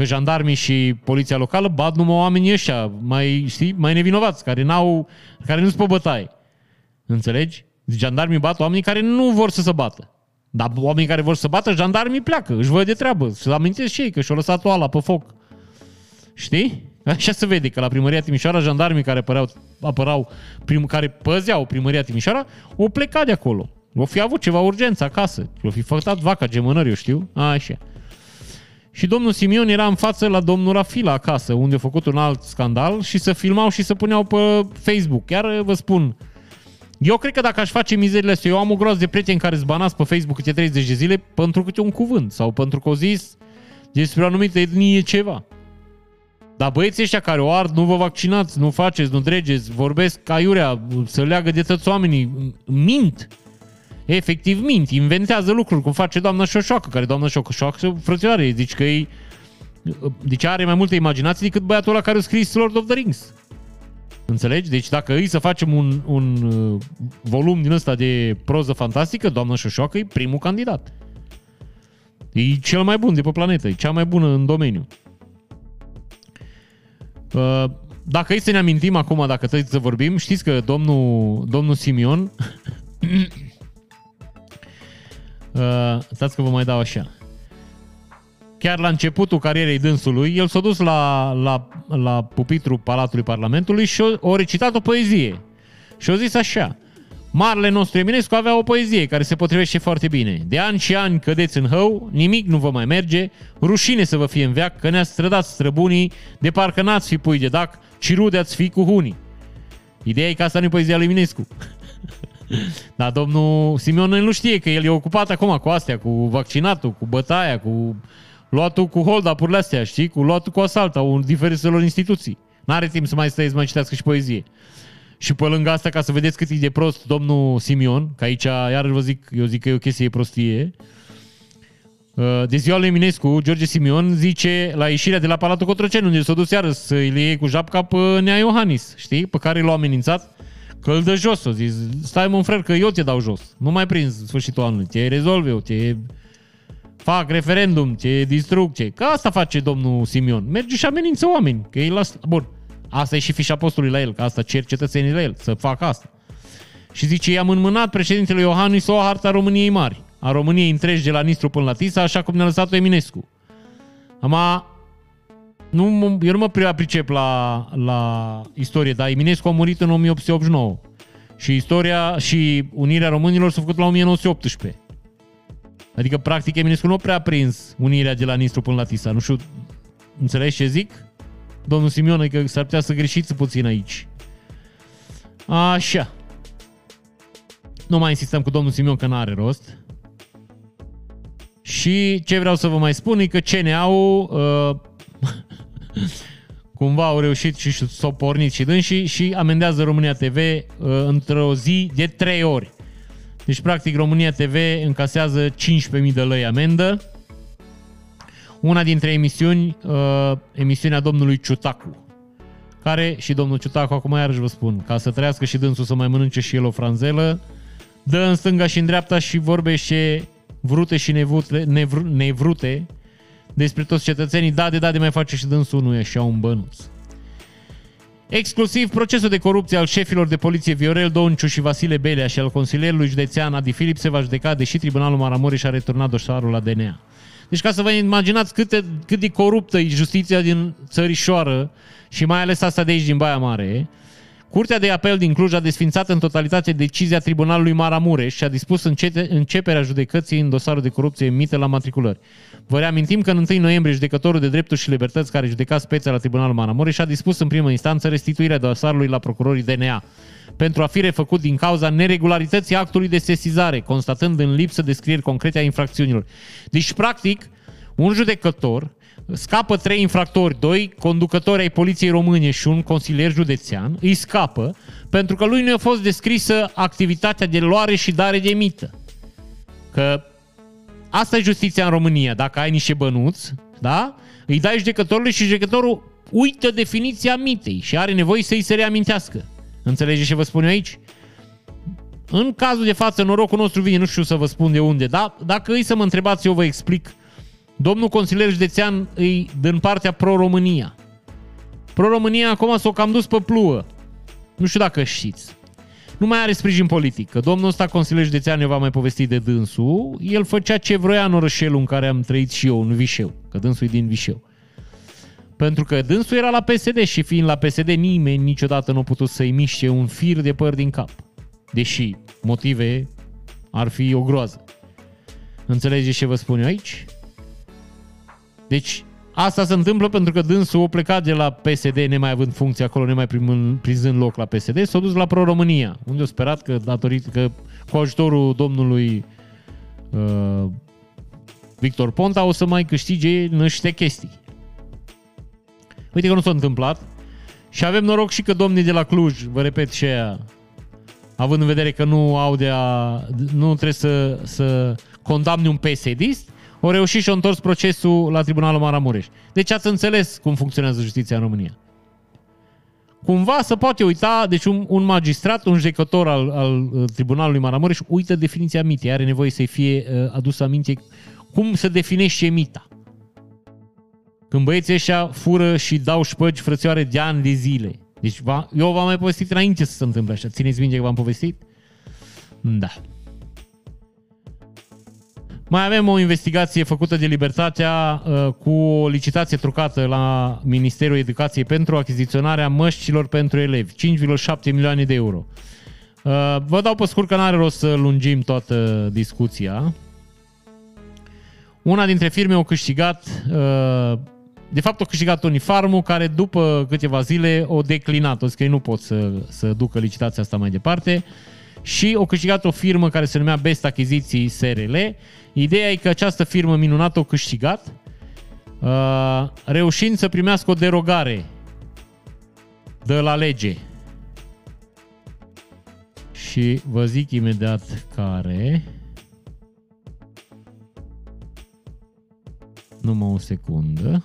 Că jandarmii și poliția locală bat numai oamenii ăștia, mai, știi, mai nevinovați, care, n-au, care nu sunt pe bătaie. Înțelegi? Jandarmii bat oamenii care nu vor să se bată. Dar oamenii care vor să bată, jandarmii pleacă, își văd de treabă. Să amintesc și ei că și-au lăsat oala pe foc. Știi? Așa se vede că la primăria Timișoara, jandarmii care apăreau, apărau, prim, care păzeau primăria Timișoara, au plecat de acolo. O fi avut ceva urgență acasă. O fi făcut vaca gemănări, eu știu. A, așa. Și domnul Simion era în față la domnul Rafila acasă, unde a făcut un alt scandal și să filmau și să puneau pe Facebook. Chiar vă spun, eu cred că dacă aș face mizerile astea, eu am o groază de prieteni care zbanați pe Facebook câte 30 de zile pentru câte un cuvânt sau pentru că o zis despre o anumită etnie ceva. Dar băieții ăștia care o ard, nu vă vaccinați, nu faceți, nu dregeți, vorbesc aiurea, să leagă de toți oamenii, mint. Efectiv mint, inventează lucruri, cum face doamna Șoșoacă, care doamna Șoșoacă, frățioare, zici că e, deci are mai multă imaginație decât băiatul ăla care a scris Lord of the Rings. Înțelegi? Deci dacă îi să facem un, un uh, volum din ăsta de proză fantastică, doamna Șoșoacă e primul candidat. E cel mai bun de pe planetă, e cea mai bună în domeniu. Uh, dacă îi să ne amintim acum, dacă trebuie să vorbim, știți că domnul, domnul Simion Uh, stați că vă mai dau așa. Chiar la începutul carierei dânsului, el s-a dus la, la, la pupitru Palatului Parlamentului și a recitat o poezie. Și a zis așa. Marele nostru Eminescu avea o poezie care se potrivește foarte bine. De ani și ani cădeți în hău, nimic nu vă mai merge, rușine să vă fie în veac, că ne-ați strădat străbunii, de parcă n-ați fi pui de dac, ci rude ați fi cu hunii. Ideea e că asta nu e poezia lui Eminescu. Dar domnul Simeon nu știe că el e ocupat acum cu astea, cu vaccinatul, cu bătaia, cu luatul cu hold-up-urile astea, știi? Cu luatul cu asalta, un diferitelor instituții. N-are timp să mai stai să mai citească și poezie. Și pe lângă asta, ca să vedeți cât e de prost domnul Simion, că aici, iar vă zic, eu zic că e o chestie de prostie, uh, de ziua lui Eminescu, George Simion zice la ieșirea de la Palatul Cotroceni, unde s-a dus iară să îi iei cu japca pe Nea Iohannis, știi? Pe care l-a amenințat Că îl dă jos, o zis, stai mă frate că eu te dau jos. Nu mai prins sfârșitul anului, te rezolv eu, te fac referendum, te distrug, ce. Că asta face domnul Simion. Merge și amenință oameni, că el asta... Bun, asta e și fișa postului la el, că asta cer cetățenii la el, să facă asta. Și zice, i-am înmânat președintele Iohannis o harta României mari, a României întregi de la Nistru până la Tisa, așa cum ne-a lăsat-o Eminescu. Ama nu, eu nu mă prea pricep la, la istorie, dar Eminescu a murit în 1889 și istoria și unirea românilor s-a făcut la 1918. Adică, practic, Eminescu nu a prea prins unirea de la Nistru până la Tisa. Nu știu, înțelegi ce zic? Domnul Simion, că s-ar putea să greșiți puțin aici. Așa. Nu mai insistăm cu domnul Simion că n-are rost. Și ce vreau să vă mai spun e că CNA-ul uh, cumva au reușit și s-au pornit și dânsii și amendează România TV uh, într-o zi de trei ori. Deci, practic, România TV încasează 15.000 de lei amendă. Una dintre emisiuni, uh, emisiunea domnului Ciutacu, care și domnul Ciutacu, acum iarăși vă spun, ca să trăiască și dânsul să mai mănânce și el o franzelă, dă în stânga și în dreapta și vorbește vrute și nevrute, nevr, nevrute despre toți cetățenii, da de da de mai face și dânsul nu e așa un bănuț. Exclusiv procesul de corupție al șefilor de poliție Viorel Donciu și Vasile Belea și al consilierului județean Adi Filip se va judeca, deși Tribunalul Maramureș a returnat dosarul la DNA. Deci ca să vă imaginați cât, cât de coruptă e justiția din țărișoară și mai ales asta de aici din Baia Mare, Curtea de apel din Cluj a desfințat în totalitate decizia Tribunalului Maramureș și a dispus începerea judecății în dosarul de corupție emite la matriculări. Vă reamintim că în 1 noiembrie judecătorul de drepturi și libertăți care judeca speța la Tribunalul Maramureș a dispus în primă instanță restituirea dosarului la procurorii DNA pentru a fi refăcut din cauza neregularității actului de sesizare, constatând în lipsă descrieri concrete a infracțiunilor. Deci, practic, un judecător scapă trei infractori, doi conducători ai poliției române și un consilier județean, îi scapă pentru că lui nu a fost descrisă activitatea de luare și dare de mită. Că asta e justiția în România. Dacă ai niște bănuți, da? îi dai judecătorului și judecătorul uită definiția mitei și are nevoie să-i se reamintească. Înțelegeți ce vă spun eu aici? În cazul de față, norocul nostru vine, nu știu să vă spun de unde, dar dacă îi să mă întrebați, eu vă explic Domnul consilier județean îi din partea Pro-România. Pro-România acum s-o cam dus pe pluă. Nu știu dacă știți. Nu mai are sprijin politic. Că domnul ăsta, consilier județean, ne va mai povesti de dânsul. El făcea ce vroia în orășelul în care am trăit și eu, în Vișeu. Că dânsul e din Vișeu. Pentru că dânsul era la PSD și fiind la PSD nimeni niciodată nu a putut să-i miște un fir de păr din cap. Deși motive ar fi o groază. Înțelegeți ce vă spun eu aici? Deci asta se întâmplă pentru că dânsul a plecat de la PSD nemai având funcție acolo, nemai prizând loc la PSD, s-a dus la Pro-România, unde a sperat că, datorită, că cu ajutorul domnului uh, Victor Ponta o să mai câștige niște chestii. Uite că nu s-a întâmplat. Și avem noroc și că domnii de la Cluj, vă repet și aia, având în vedere că nu au de a, nu trebuie să, să condamne un PSD-ist, au reușit și au întors procesul la Tribunalul Maramureș. Deci ați înțeles cum funcționează justiția în România. Cumva să poate uita, deci un, un magistrat, un judecător al, al uh, Tribunalului Maramureș uită definiția mitei, are nevoie să-i fie uh, adusă aminte cum se definește mita. Când băieții ăștia fură și dau șpăgi frățioare de ani de zile. Deci va, eu v-am mai povestit înainte să se întâmple așa. Țineți minte că v-am povestit? Da. Mai avem o investigație făcută de Libertatea uh, cu o licitație trucată la Ministerul Educației pentru achiziționarea măștilor pentru elevi. 5,7 milioane de euro. Uh, vă dau pe scurt că n-are rost să lungim toată discuția. Una dintre firme au câștigat, uh, de fapt au câștigat Unifarmul, care după câteva zile o declinat, o zis că ei nu pot să, să ducă licitația asta mai departe și au câștigat o firmă care se numea Best Achiziții SRL. Ideea e că această firmă minunată o câștigat, uh, reușind să primească o derogare de la lege. Și vă zic imediat care... Numai o secundă.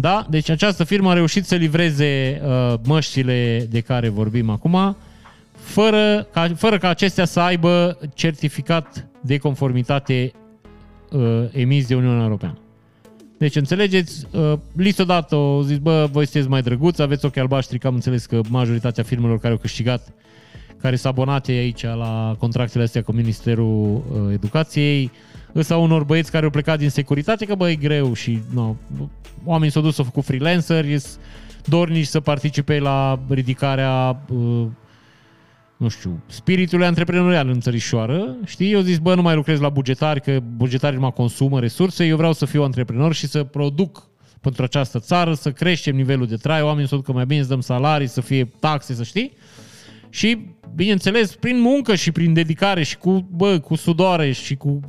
Da, deci această firmă a reușit să livreze uh, măștile de care vorbim acum, fără ca, fără ca acestea să aibă certificat de conformitate uh, emis de Uniunea Europeană. Deci, înțelegeți, uh, li s-a dat, o zis, bă, voi sunteți mai drăguți, aveți ochi albaștri, că am înțeles că majoritatea firmelor care au câștigat, care s-au abonate aici la contractele astea cu Ministerul uh, Educației, sau unor băieți care au plecat din securitate, că bă, e greu și no, oamenii s-au dus, s-au făcut freelanceri, dornici să participe la ridicarea uh, nu știu, spiritul antreprenorial în țărișoară, știi? Eu zis, bă, nu mai lucrez la bugetari, că bugetarii mă consumă resurse, eu vreau să fiu antreprenor și să produc pentru această țară, să creștem nivelul de trai, oamenii să ducă mai bine, să dăm salarii, să fie taxe, să știi? Și, bineînțeles, prin muncă și prin dedicare și cu, bă, cu sudoare și cu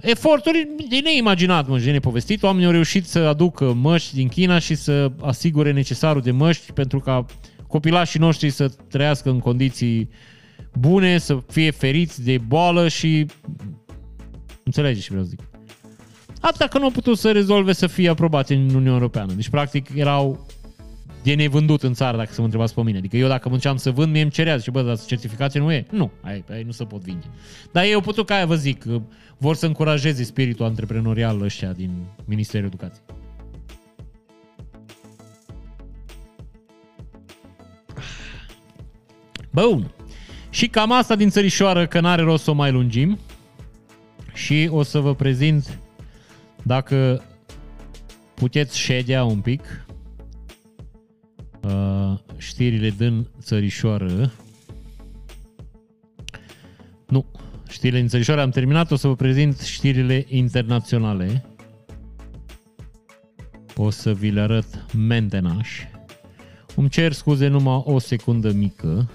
eforturi de neimaginat, mă, de nepovestit, oamenii au reușit să aducă măști din China și să asigure necesarul de măști pentru ca copilașii noștri să trăiască în condiții bune, să fie feriți de boală și... Înțelegeți ce vreau să zic. Atâta că nu au putut să rezolve să fie aprobați în Uniunea Europeană. Deci, practic, erau de nevândut în țară, dacă să mă întrebați pe mine. Adică eu dacă munceam să vând, mie îmi cerea, și bă, dar certificație nu e? Nu, ai, ai nu se pot vinde. Dar ei au putut, ca aia vă zic, vor să încurajeze spiritul antreprenorial ăștia din Ministerul Educației. Bun. Și cam asta din țărișoară, că n-are rost să o mai lungim. Și o să vă prezint, dacă puteți ședea un pic, uh, știrile din țărișoară. Nu, știrile din țărișoară am terminat, o să vă prezint știrile internaționale. O să vi le arăt mentenaș. Îmi cer scuze numai o secundă mică.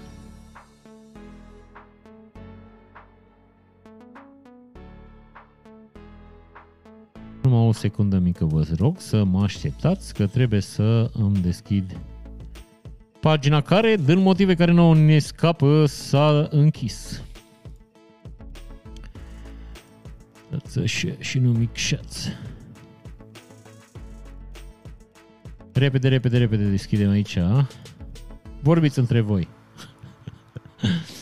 Numai o secundă mică vă rog să mă așteptați că trebuie să îmi deschid pagina care, din motive care nu ne scapă, s-a închis. Și, și nu micșați. Repede, repede, repede deschidem aici. Vorbiți între voi.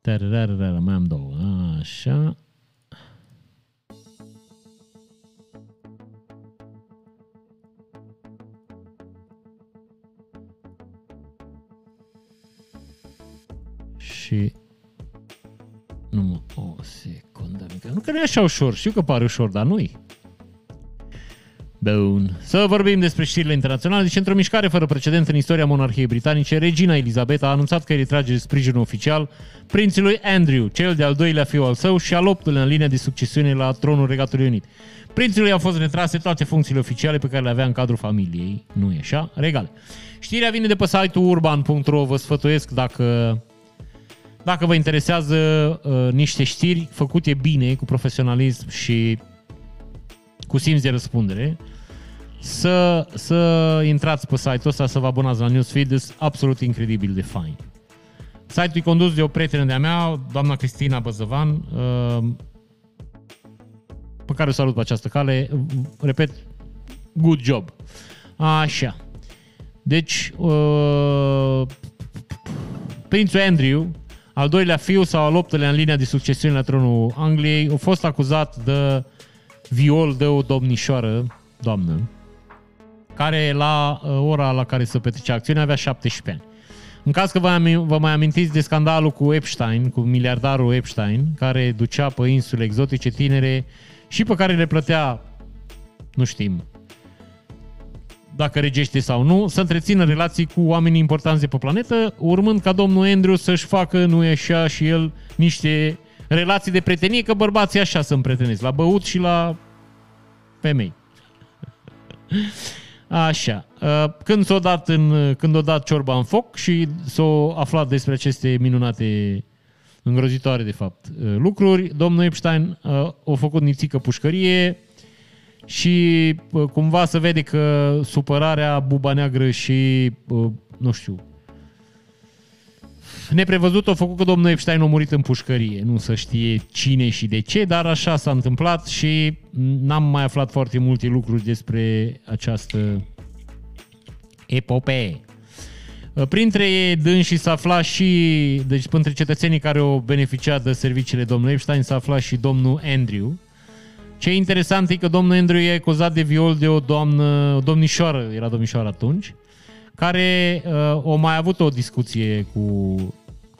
Tararara, mai am două. Așa. Și... Nu mă... O secundă mică. Nu că nu e așa ușor. Știu că pare ușor, dar nu-i. Bun. Să vorbim despre știrile internaționale. Deci, într-o mișcare fără precedent în istoria monarhiei britanice, regina Elizabeta a anunțat că îi retrage sprijinul oficial prințului Andrew, cel de-al doilea fiu al său și al optulea în linia de succesiune la tronul Regatului Unit. Prințului au fost retrase toate funcțiile oficiale pe care le avea în cadrul familiei. Nu e așa? Regale. Știrea vine de pe site-ul urban.ro. Vă sfătuiesc dacă dacă vă interesează uh, niște știri făcute bine, cu profesionalism și cu simț de răspundere, să, să intrați pe site-ul ăsta, să vă abonați la newsfeed, e absolut incredibil de fain. Site-ul e condus de o prietenă de-a mea, doamna Cristina Băzăvan, uh, pe care o salut pe această cale. Repet, good job. Așa. Deci, uh, prințul Andrew, al doilea fiu sau al optelea în linia de succesiune la tronul Angliei, a fost acuzat de viol de o domnișoară, doamnă, care la uh, ora la care se petrecea acțiunea avea 17 ani. În caz că vă, vă mai amintiți de scandalul cu Epstein, cu miliardarul Epstein, care ducea pe insule exotice tinere și pe care le plătea, nu știm, dacă regește sau nu, să întrețină relații cu oamenii importanți de pe planetă, urmând ca domnul Andrew să-și facă, nu e așa, și el niște relații de prietenie, că bărbații așa sunt prietenezi, la băut și la femei. Așa. Uh, când s-o dat, în, când o dat ciorba în foc și s-o aflat despre aceste minunate îngrozitoare, de fapt, uh, lucruri, domnul Epstein uh, a făcut nițică pușcărie și cumva se vede că supărarea, buba neagră și, nu știu, neprevăzut a făcut că domnul Epstein a murit în pușcărie. Nu să știe cine și de ce, dar așa s-a întâmplat și n-am mai aflat foarte multe lucruri despre această epopee. Printre dânsi s-a aflat și, deci printre cetățenii care au beneficiat de serviciile domnului Epstein s-a aflat și domnul Andrew. Ce e interesant e că domnul Andrew e acuzat de viol de o doamnă, o domnișoară, era domnișoară atunci, care uh, o mai avut o discuție cu,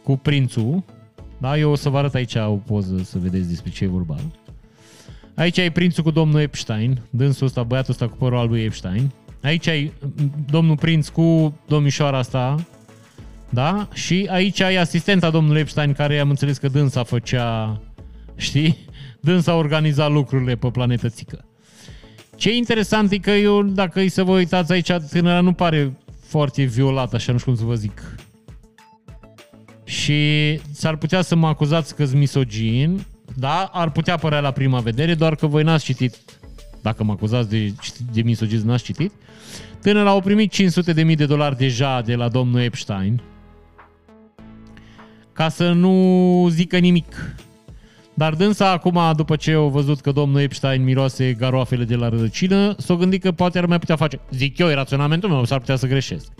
cu prințul. Da, eu o să vă arăt aici o poză să vedeți despre ce e vorba. Aici e prințul cu domnul Epstein, dânsul ăsta, băiatul ăsta cu părul al lui Epstein. Aici e domnul prinț cu domnișoara asta, da? Și aici e asistenta domnului Epstein, care am înțeles că dânsa făcea, știi? Dânsa organiza lucrurile pe planetă țică. Ce e interesant e că eu, dacă îi să vă uitați aici, tânăra nu pare foarte violat, așa nu știu cum să vă zic. Și s-ar putea să mă acuzați că sunt misogin, da, ar putea părea la prima vedere, doar că voi n-ați citit, dacă mă acuzați de, de misogism, n-ați citit. Tânăr au primit 500 de mii de dolari deja de la domnul Epstein, ca să nu zică nimic. Dar dânsa acum, după ce au văzut că domnul Epstein miroase garoafele de la rădăcină, s-o gândit că poate ar mai putea face. Zic eu, e raționamentul meu, s-ar putea să greșesc.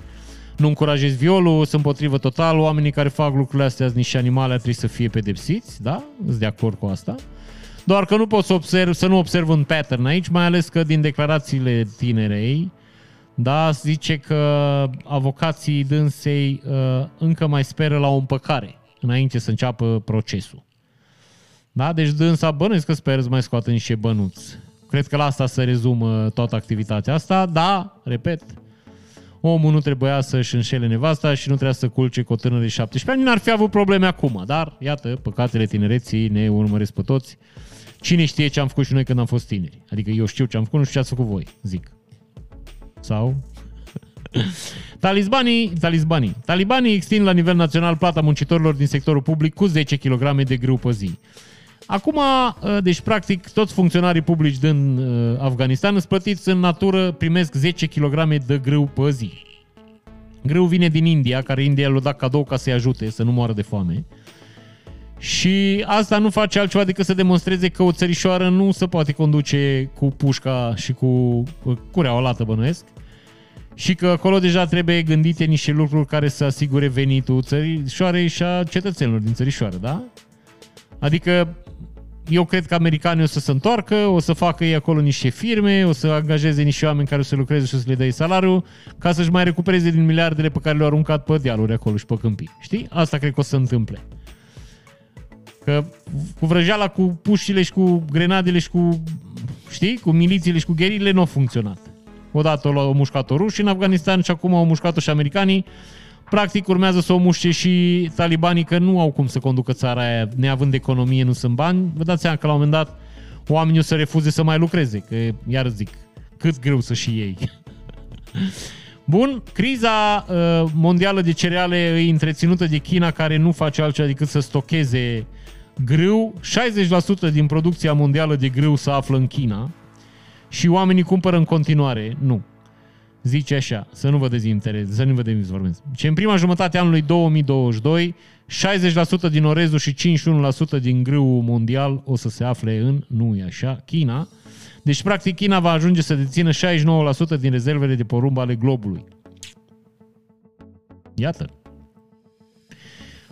Nu încurajez violul, sunt împotrivă total, oamenii care fac lucrurile astea, niște animale, ar trebui să fie pedepsiți, da? Sunt de acord cu asta. Doar că nu pot să, observ, să nu observ un pattern aici, mai ales că din declarațiile tinerei, da, zice că avocații dânsei uh, încă mai speră la o împăcare înainte să înceapă procesul. Da? Deci dânsa bănuiesc că sper să mai scoată niște bănuți. Cred că la asta se rezumă toată activitatea asta. Da, repet, omul nu trebuia să-și înșele nevasta și nu trebuia să culce cu o tânără de 17 ani. N-ar fi avut probleme acum, dar iată, păcatele tinereții ne urmăresc pe toți. Cine știe ce am făcut și noi când am fost tineri? Adică eu știu ce am făcut, nu știu ce ați făcut voi, zic. Sau? Talisbanii, talisbanii. Talibanii extind la nivel național plata muncitorilor din sectorul public cu 10 kg de grâu pe zi. Acum, ă, deci practic toți funcționarii publici din ă, Afganistan sunt plătiți în natură, primesc 10 kg de grâu pe zi. Grâu vine din India, care India l-a dat cadou ca să-i ajute să nu moară de foame. Și asta nu face altceva decât să demonstreze că o țărișoară nu se poate conduce cu pușca și cu cureaua lată bănuiesc. Și că acolo deja trebuie gândite niște lucruri care să asigure venitul țărișoarei și a cetățenilor din țărișoară, da? Adică eu cred că americanii o să se întoarcă, o să facă ei acolo niște firme, o să angajeze niște oameni care o să lucreze și o să le dea salariu, ca să-și mai recupereze din miliardele pe care le-au aruncat pe dealuri acolo și pe câmpii. Știi? Asta cred că o să se întâmple. Că cu vrăjeala, cu puștile și cu grenadele și cu, știi, cu milițiile și cu gherile nu a funcționat. Odată au mușcat-o rușii în Afganistan și acum au mușcat-o și americanii. Practic urmează să o muște și talibanii că nu au cum să conducă țara aia, neavând economie, nu sunt bani. Vă dați seama că la un moment dat oamenii o să refuze să mai lucreze, că iar zic, cât greu să și ei. Bun, criza uh, mondială de cereale e întreținută de China care nu face altceva decât să stocheze grâu. 60% din producția mondială de grâu se află în China și oamenii cumpără în continuare. Nu. Zice așa, să nu vă dezinteres, să nu vă dezinformez. Ce în prima jumătate a anului 2022, 60% din orezul și 51% din grâu mondial o să se afle în, nu e așa, China. Deci, practic, China va ajunge să dețină 69% din rezervele de porumb ale globului. Iată.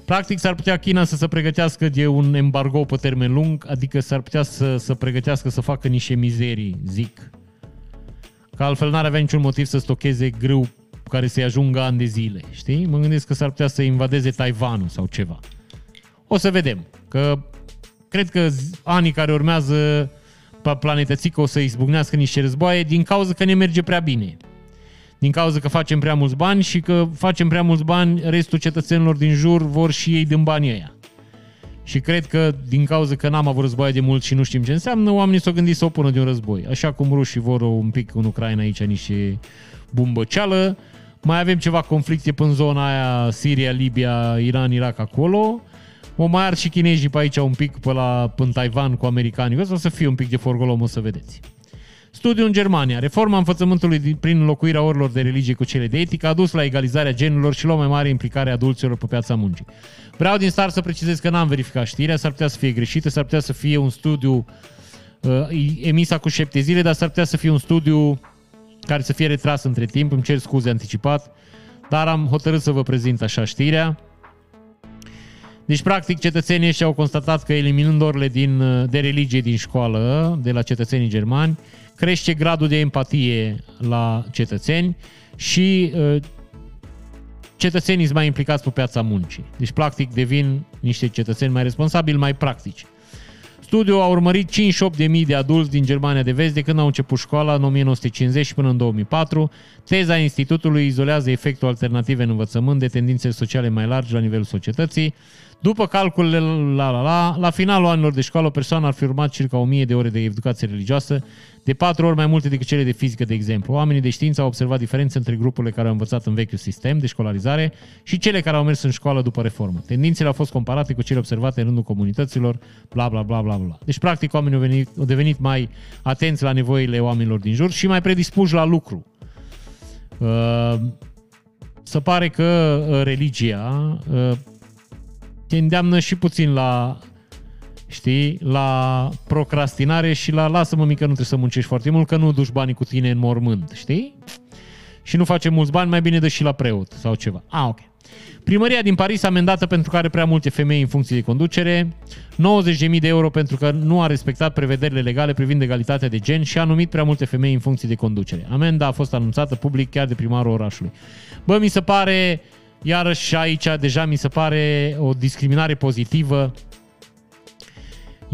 Practic, s-ar putea China să se pregătească de un embargo pe termen lung, adică s-ar putea să, să pregătească să facă niște mizerii, zic. Că altfel n-ar avea niciun motiv să stocheze grâu care să-i ajungă ani de zile, știi? Mă gândesc că s-ar putea să invadeze Taiwanul sau ceva. O să vedem, că cred că anii care urmează pe planetățică o să izbucnească niște războaie din cauza că ne merge prea bine. Din cauza că facem prea mulți bani și că facem prea mulți bani, restul cetățenilor din jur vor și ei din banii ăia. Și cred că din cauza că n-am avut războaie de mult și nu știm ce înseamnă, oamenii s-au gândit să opună de un război. Așa cum rușii vor un pic în Ucraina aici niște bumbăceală, mai avem ceva conflicte până în zona aia, Siria, Libia, Iran, Irak, acolo. O mai ard și chinezii pe aici un pic, pe la până Taiwan cu americanii. O să fie un pic de forgolom, o să vedeți. Studiu în Germania. Reforma învățământului prin înlocuirea orilor de religie cu cele de etică a dus la egalizarea genurilor și la o mai mare implicare a adulților pe piața muncii. Vreau din start să precizez că n-am verificat știrea, s-ar putea să fie greșită, s-ar putea să fie un studiu uh, emis cu șapte zile, dar s-ar putea să fie un studiu care să fie retras între timp, îmi cer scuze anticipat, dar am hotărât să vă prezint așa știrea. Deci, practic, cetățenii ăștia au constatat că eliminând orele din, de religie din școală, de la cetățenii germani, crește gradul de empatie la cetățeni și uh, cetățenii sunt mai implicați pe piața muncii. Deci, practic, devin niște cetățeni mai responsabili, mai practici. Studiul a urmărit 58.000 de adulți din Germania de Vest de când au început școala în 1950 și până în 2004. Teza institutului izolează efectul alternativ în învățământ de tendințe sociale mai largi la nivelul societății. După calculele la, la, la, la finalul anilor de școală, o persoană ar fi urmat circa 1000 de ore de educație religioasă, de patru ori mai multe decât cele de fizică, de exemplu. Oamenii de știință au observat diferențe între grupurile care au învățat în vechiul sistem de școlarizare și cele care au mers în școală după reformă. Tendințele au fost comparate cu cele observate în rândul comunităților, bla bla bla bla bla. Deci, practic, oamenii au, venit, au devenit mai atenți la nevoile oamenilor din jur și mai predispuși la lucru. Uh, să pare că uh, religia uh, te îndeamnă și puțin la știi, la procrastinare și la lasă-mă mică, nu trebuie să muncești foarte mult, că nu duci banii cu tine în mormânt, știi? Și nu face mulți bani, mai bine dă și la preot sau ceva. Ah, ok. Primăria din Paris amendată pentru că are prea multe femei în funcție de conducere, 90.000 de euro pentru că nu a respectat prevederile legale privind egalitatea de gen și a numit prea multe femei în funcție de conducere. Amenda a fost anunțată public chiar de primarul orașului. Bă, mi se pare, iarăși aici deja mi se pare o discriminare pozitivă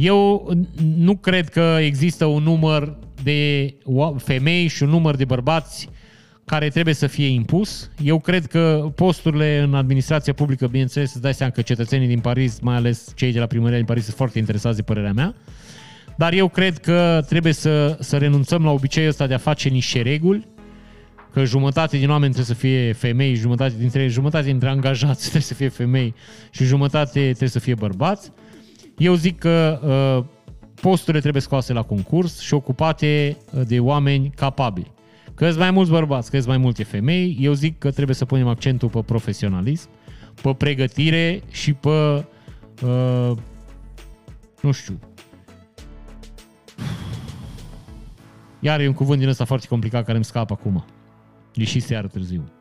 eu nu cred că există un număr de femei și un număr de bărbați care trebuie să fie impus. Eu cred că posturile în administrația publică, bineînțeles, îți dai seama că cetățenii din Paris, mai ales cei de la primăria din Paris, sunt foarte interesați de părerea mea. Dar eu cred că trebuie să, să renunțăm la obiceiul ăsta de a face niște reguli, că jumătate din oameni trebuie să fie femei, jumătate dintre, jumătate dintre angajați trebuie să fie femei și jumătate trebuie să fie bărbați. Eu zic că uh, posturile trebuie scoase la concurs și ocupate uh, de oameni capabili. Că mai mulți bărbați, că mai multe femei, eu zic că trebuie să punem accentul pe profesionalism, pe pregătire și pe, uh, nu știu, iar e un cuvânt din ăsta foarte complicat care îmi scapă acum. E și seară târziu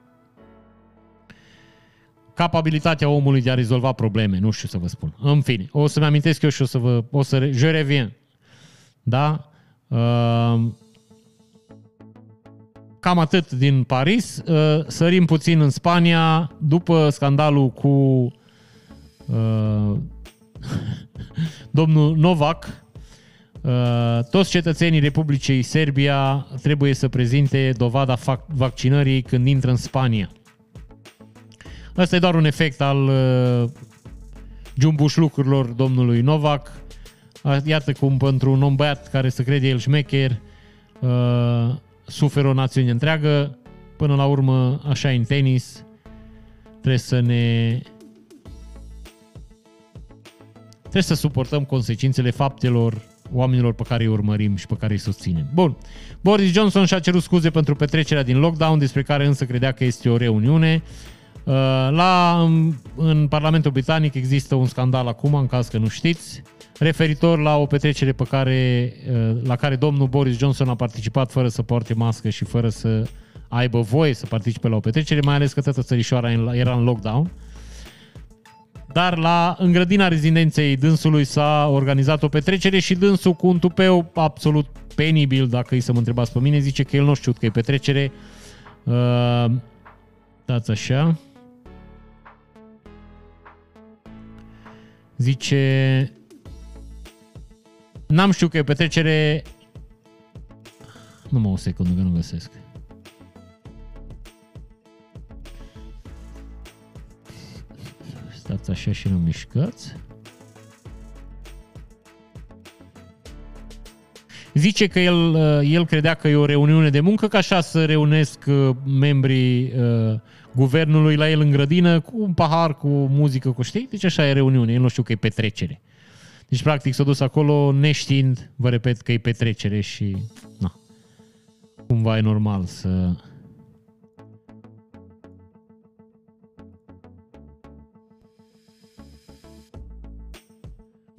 capabilitatea omului de a rezolva probleme, nu știu să vă spun. În fine, o să-mi amintesc eu și o să vă, o să, je revien. Da? Uh, cam atât din Paris. Uh, sărim puțin în Spania, după scandalul cu uh, domnul Novak, uh, toți cetățenii Republicii Serbia trebuie să prezinte dovada fac- vaccinării când intră în Spania. Asta e doar un efect al uh, jumbuș lucrurilor domnului Novak. Iată cum pentru un om băiat care se crede el șmecher uh, suferă o națiune întreagă. Până la urmă, așa în tenis, trebuie să ne trebuie să suportăm consecințele faptelor oamenilor pe care îi urmărim și pe care îi susținem. Bun. Boris Johnson și-a cerut scuze pentru petrecerea din lockdown, despre care însă credea că este o reuniune. Uh, la, în Parlamentul Britanic există un scandal acum, în caz că nu știți, referitor la o petrecere pe care, uh, la care domnul Boris Johnson a participat fără să poarte mască și fără să aibă voie să participe la o petrecere, mai ales că toată țărișoara era în lockdown. Dar la îngrădina rezidenței dânsului s-a organizat o petrecere și dânsul cu un tupeu absolut penibil, dacă îi să mă întrebați pe mine, zice că el nu știu că e petrecere. Uh, dați așa. Zice, n-am știut că e petrecere... Nu mă o secundă că nu găsesc. Stați așa și nu mișcați. Zice că el, el credea că e o reuniune de muncă, că așa să reunesc uh, membrii uh, guvernului la el în grădină cu un pahar, cu muzică, cu știi? Deci așa e reuniune, el nu știu că e petrecere. Deci practic s-a dus acolo neștiind, vă repet, că e petrecere și na, cumva e normal să...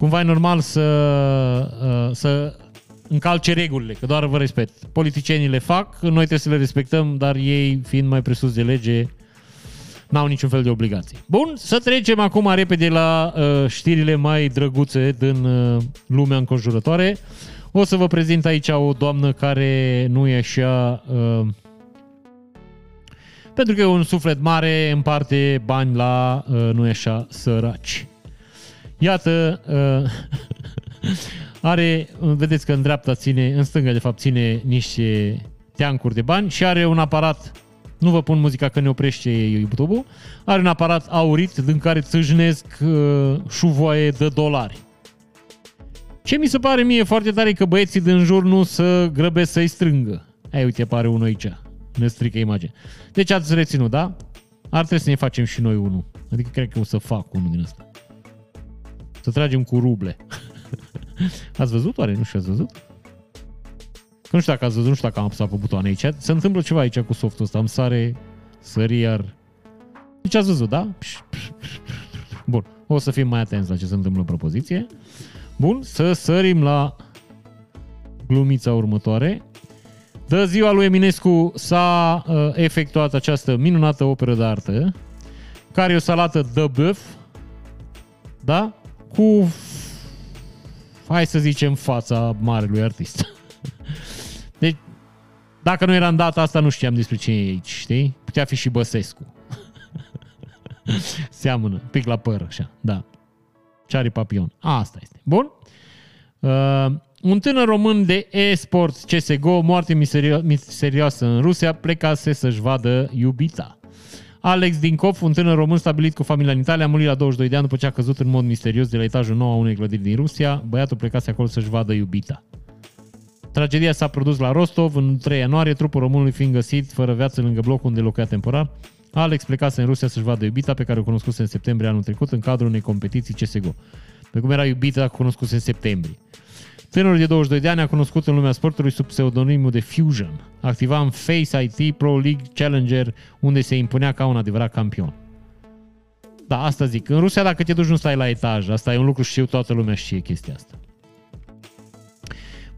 Cumva e normal să, uh, să încalce regulile, că doar vă respect. Politicienii le fac, noi trebuie să le respectăm, dar ei, fiind mai presus de lege, n-au niciun fel de obligație. Bun, să trecem acum repede la uh, știrile mai drăguțe din uh, lumea înconjurătoare. O să vă prezint aici o doamnă care nu e așa... Uh, pentru că e un suflet mare, împarte bani la uh, nu e așa săraci. Iată, uh, are, vedeți că în dreapta ține, în stânga de fapt ține niște teancuri de bani și are un aparat nu vă pun muzica că ne oprește YouTube-ul, are un aparat aurit din care țâșnesc uh, șuvoaie de dolari. Ce mi se pare mie foarte tare că băieții din jur nu să grăbesc să-i strângă. Ai, uite, apare unul aici. Ne strică imaginea. Deci ați reținut, da? Ar trebui să ne facem și noi unul. Adică cred că o să fac unul din ăsta. Să tragem cu ruble. ați văzut oare? Nu știu, ați văzut? Că nu știu dacă ați văzut, nu știu dacă am apăsat pe butoane aici. Se întâmplă ceva aici cu softul ăsta. Îmi sare, sări iar... Deci ați văzut, da? Bun. O să fim mai atenți la ce se întâmplă în propoziție. Bun, să sărim la glumița următoare. De ziua lui Eminescu s-a uh, efectuat această minunată operă de artă, care e o salată de băf, da? Cu, hai să zicem, fața marelui artist. Deci, dacă nu era în data asta, nu știam despre ce e aici, știi? Putea fi și Băsescu. Seamănă, pic la păr, așa, da. Ceari papion. Asta este. Bun. Uh, un tânăr român de e-sport CSGO, moarte miserio- misterioasă în Rusia, plecase să-și vadă iubita. Alex Dinkov, un tânăr român stabilit cu familia în Italia, a murit la 22 de ani după ce a căzut în mod misterios de la etajul nou a unei clădiri din Rusia. Băiatul plecase acolo să-și vadă iubita. Tragedia s-a produs la Rostov în 3 ianuarie, trupul românului fiind găsit fără viață lângă blocul unde locuia temporar. Alex plecase în Rusia să-și vadă iubita pe care o cunoscuse în septembrie anul trecut în cadrul unei competiții CSGO. Pe cum era iubita cunoscuse în septembrie. Tânărul de 22 de ani a cunoscut în lumea sportului sub pseudonimul de Fusion. Activa în Face IT Pro League Challenger, unde se impunea ca un adevărat campion. Da, asta zic. În Rusia, dacă te duci, nu stai la etaj. Asta e un lucru știu, toată lumea știe chestia asta.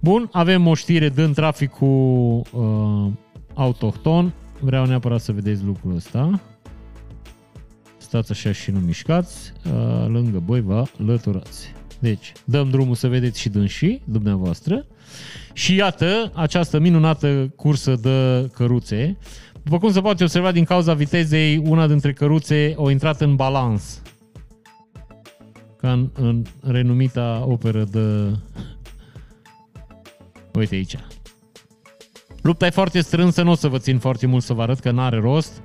Bun, avem o știre din traficul uh, autohton. Vreau neapărat să vedeți lucrul ăsta. Stați așa și nu mișcați. Uh, lângă voi vă lăturați. Deci, dăm drumul să vedeți și dânsii, dumneavoastră. Și iată această minunată cursă de căruțe. După cum se poate observa din cauza vitezei, una dintre căruțe a intrat în balans ca în, în renumita operă de... Uite aici. Lupta e foarte strânsă, nu o să vă țin foarte mult să vă arăt că n-are rost.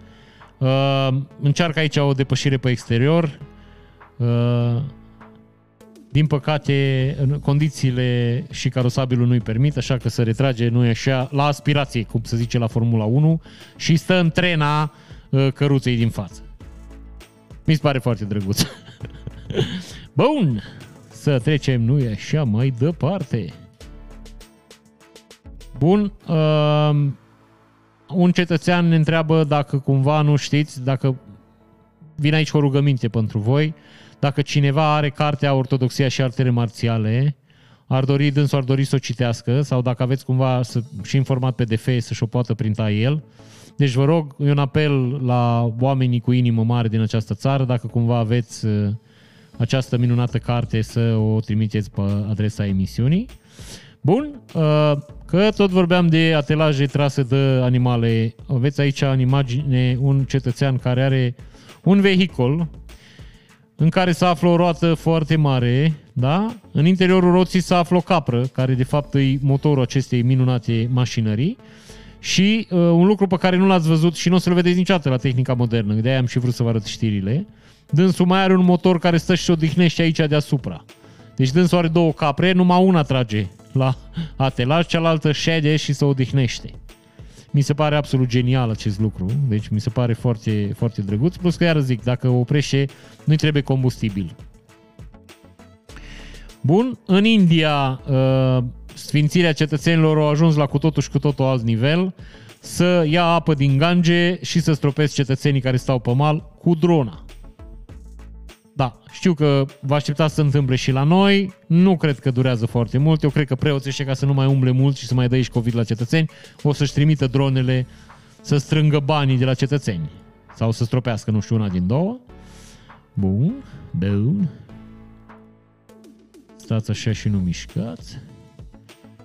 Uh, încearcă aici o depășire pe exterior. Uh, din păcate, în condițiile și carosabilul nu-i permit, așa că se retrage, nu e așa, la aspirație, cum se zice la Formula 1, și stă în trena uh, căruței din față. Mi se pare foarte drăguț. Bun, să trecem, nu e așa, mai departe. Bun, uh, un cetățean ne întreabă dacă cumva nu știți, dacă vine aici o rugăminte pentru voi, dacă cineva are cartea Ortodoxia și Artele Marțiale, ar dori, dânsul ar dori să o citească sau dacă aveți cumva să, și informat pe DF să-și o poată printa el. Deci vă rog, e un apel la oamenii cu inimă mare din această țară, dacă cumva aveți uh, această minunată carte să o trimiteți pe adresa emisiunii. Bun, uh, că tot vorbeam de atelaje trase de animale. Aveți aici în imagine un cetățean care are un vehicul în care se află o roată foarte mare, da? În interiorul roții se află o capră, care de fapt e motorul acestei minunate mașinării. Și uh, un lucru pe care nu l-ați văzut și nu o să-l vedeți niciodată la tehnica modernă, de aia am și vrut să vă arăt știrile, dânsul mai are un motor care stă și se odihnește aici deasupra. Deci dânsul are două capre, numai una trage la atelaj, cealaltă șede și se odihnește. Mi se pare absolut genial acest lucru, deci mi se pare foarte, foarte drăguț, plus că iar zic, dacă oprește, nu-i trebuie combustibil. Bun, în India, uh, sfințirea cetățenilor au ajuns la cu totul și cu totul alt nivel, să ia apă din Gange și să stropesc cetățenii care stau pe mal cu drona. Da, știu că vă așteptați să se întâmple și la noi, nu cred că durează foarte mult, eu cred că preoții ăștia ca să nu mai umble mult și să mai dă și COVID la cetățeni, o să-și trimită dronele să strângă banii de la cetățeni sau să stropească, nu știu, una din două. Bun, bun. Stați așa și nu mișcați.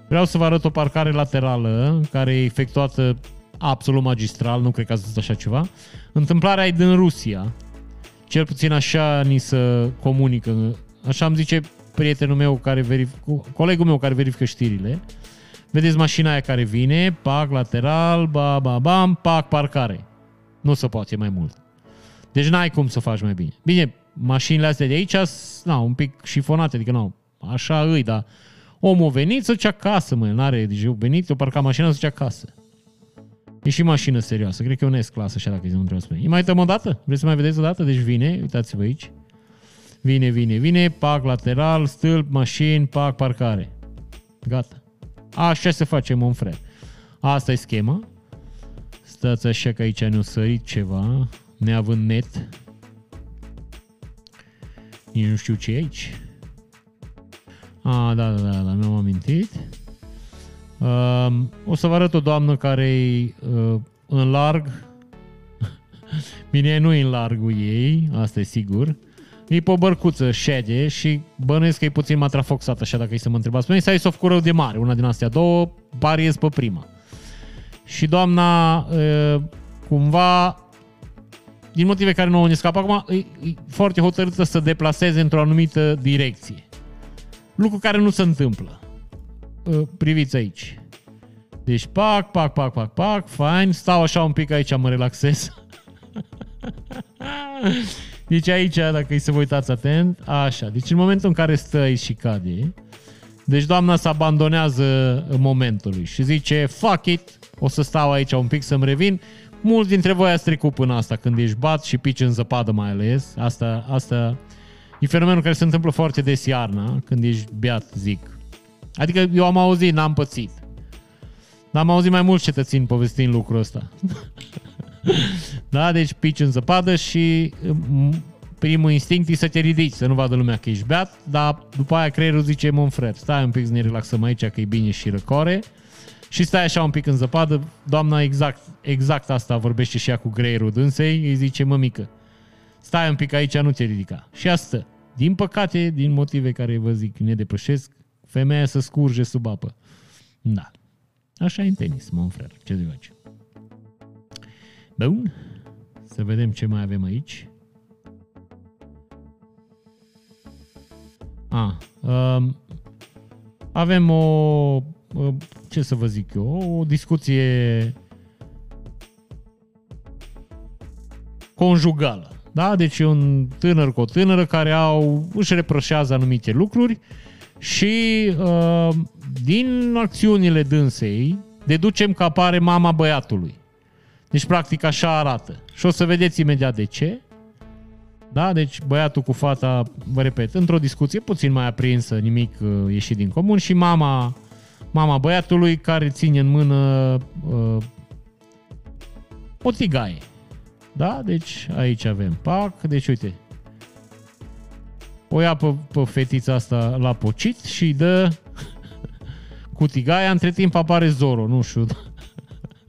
Vreau să vă arăt o parcare laterală care e efectuată absolut magistral, nu cred că ați văzut așa ceva. Întâmplarea e din Rusia, cel puțin așa ni se comunică. Așa îmi zice prietenul meu care verifică, colegul meu care verifică știrile. Vedeți mașina aia care vine, pac, lateral, ba, ba, bam, pac, parcare. Nu se poate mai mult. Deci n-ai cum să faci mai bine. Bine, mașinile astea de aici, na, un pic șifonate, adică nu, așa îi, dar omul a venit să-ți acasă, mă, n-are, deci eu venit, eu parca mașina să-ți acasă. E și mașină serioasă. Cred că e un S-clasă, așa dacă nu trebuie să spune. Îi mai uităm o dată? Vreți să mai vedeți o dată? Deci vine, uitați-vă aici. Vine, vine, vine, pac lateral, stâlp, mașini, pac, parcare. Gata. Așa se face, mon frère. Asta e schema. Stați așa că aici ne-o sărit ceva, neavând net. Nici nu știu ce e aici. A, da, da, da, da mi-am amintit. Uh, o să vă arăt o doamnă care e uh, în larg. Bine, nu e în largul ei, asta e sigur. E pe o bărcuță, șede și bănuiesc că e puțin matrafoxat, așa dacă e să mă întrebați. Spune, să ai soft cu de mare, una din astea două, pariez pe prima. Și doamna, uh, cumva, din motive care nu au scap acum, e, e foarte hotărâtă să deplaseze într-o anumită direcție. Lucru care nu se întâmplă. Uh, priviți aici. Deci pac, pac, pac, pac, pac, fain, stau așa un pic aici, mă relaxez. deci aici, dacă îi să vă uitați atent, așa. Deci în momentul în care stă aici și cade, deci doamna se abandonează în momentului și zice, fuck it, o să stau aici un pic să-mi revin. Mulți dintre voi ați trecut până asta, când ești bat și pici în zăpadă mai ales. Asta, asta e fenomenul care se întâmplă foarte des iarna, când ești beat, zic. Adică eu am auzit, n-am pățit. Dar am auzit mai mulți cetățeni povestind lucrul ăsta. da, deci pici în zăpadă și primul instinct e să te ridici, să nu vadă lumea că ești beat, dar după aia creierul zice, mă fred, stai un pic să ne relaxăm aici, că e bine și răcore. Și stai așa un pic în zăpadă, doamna exact, exact asta vorbește și ea cu greierul dânsei, îi zice, mă mică, stai un pic aici, nu te ridica. Și asta, din păcate, din motive care vă zic, ne depășesc, femeia să scurge sub apă. Da. Așa e în tenis, mă frère. Ce zic aici? Bun. Să vedem ce mai avem aici. A, um, avem o, uh, ce să vă zic eu, o discuție conjugală. Da? Deci e un tânăr cu o tânără care au, își reproșează anumite lucruri și uh, din acțiunile dânsei deducem că apare mama băiatului. Deci practic așa arată. Și o să vedeți imediat de ce. Da? Deci băiatul cu fata, vă repet, într-o discuție puțin mai aprinsă, nimic uh, ieșit din comun și mama, mama băiatului care ține în mână uh, o tigaie. Da? Deci aici avem pac. Deci uite. O ia pe, pe fetița asta la pocit și îi dă cu tigaia. Între timp apare Zoro, nu știu.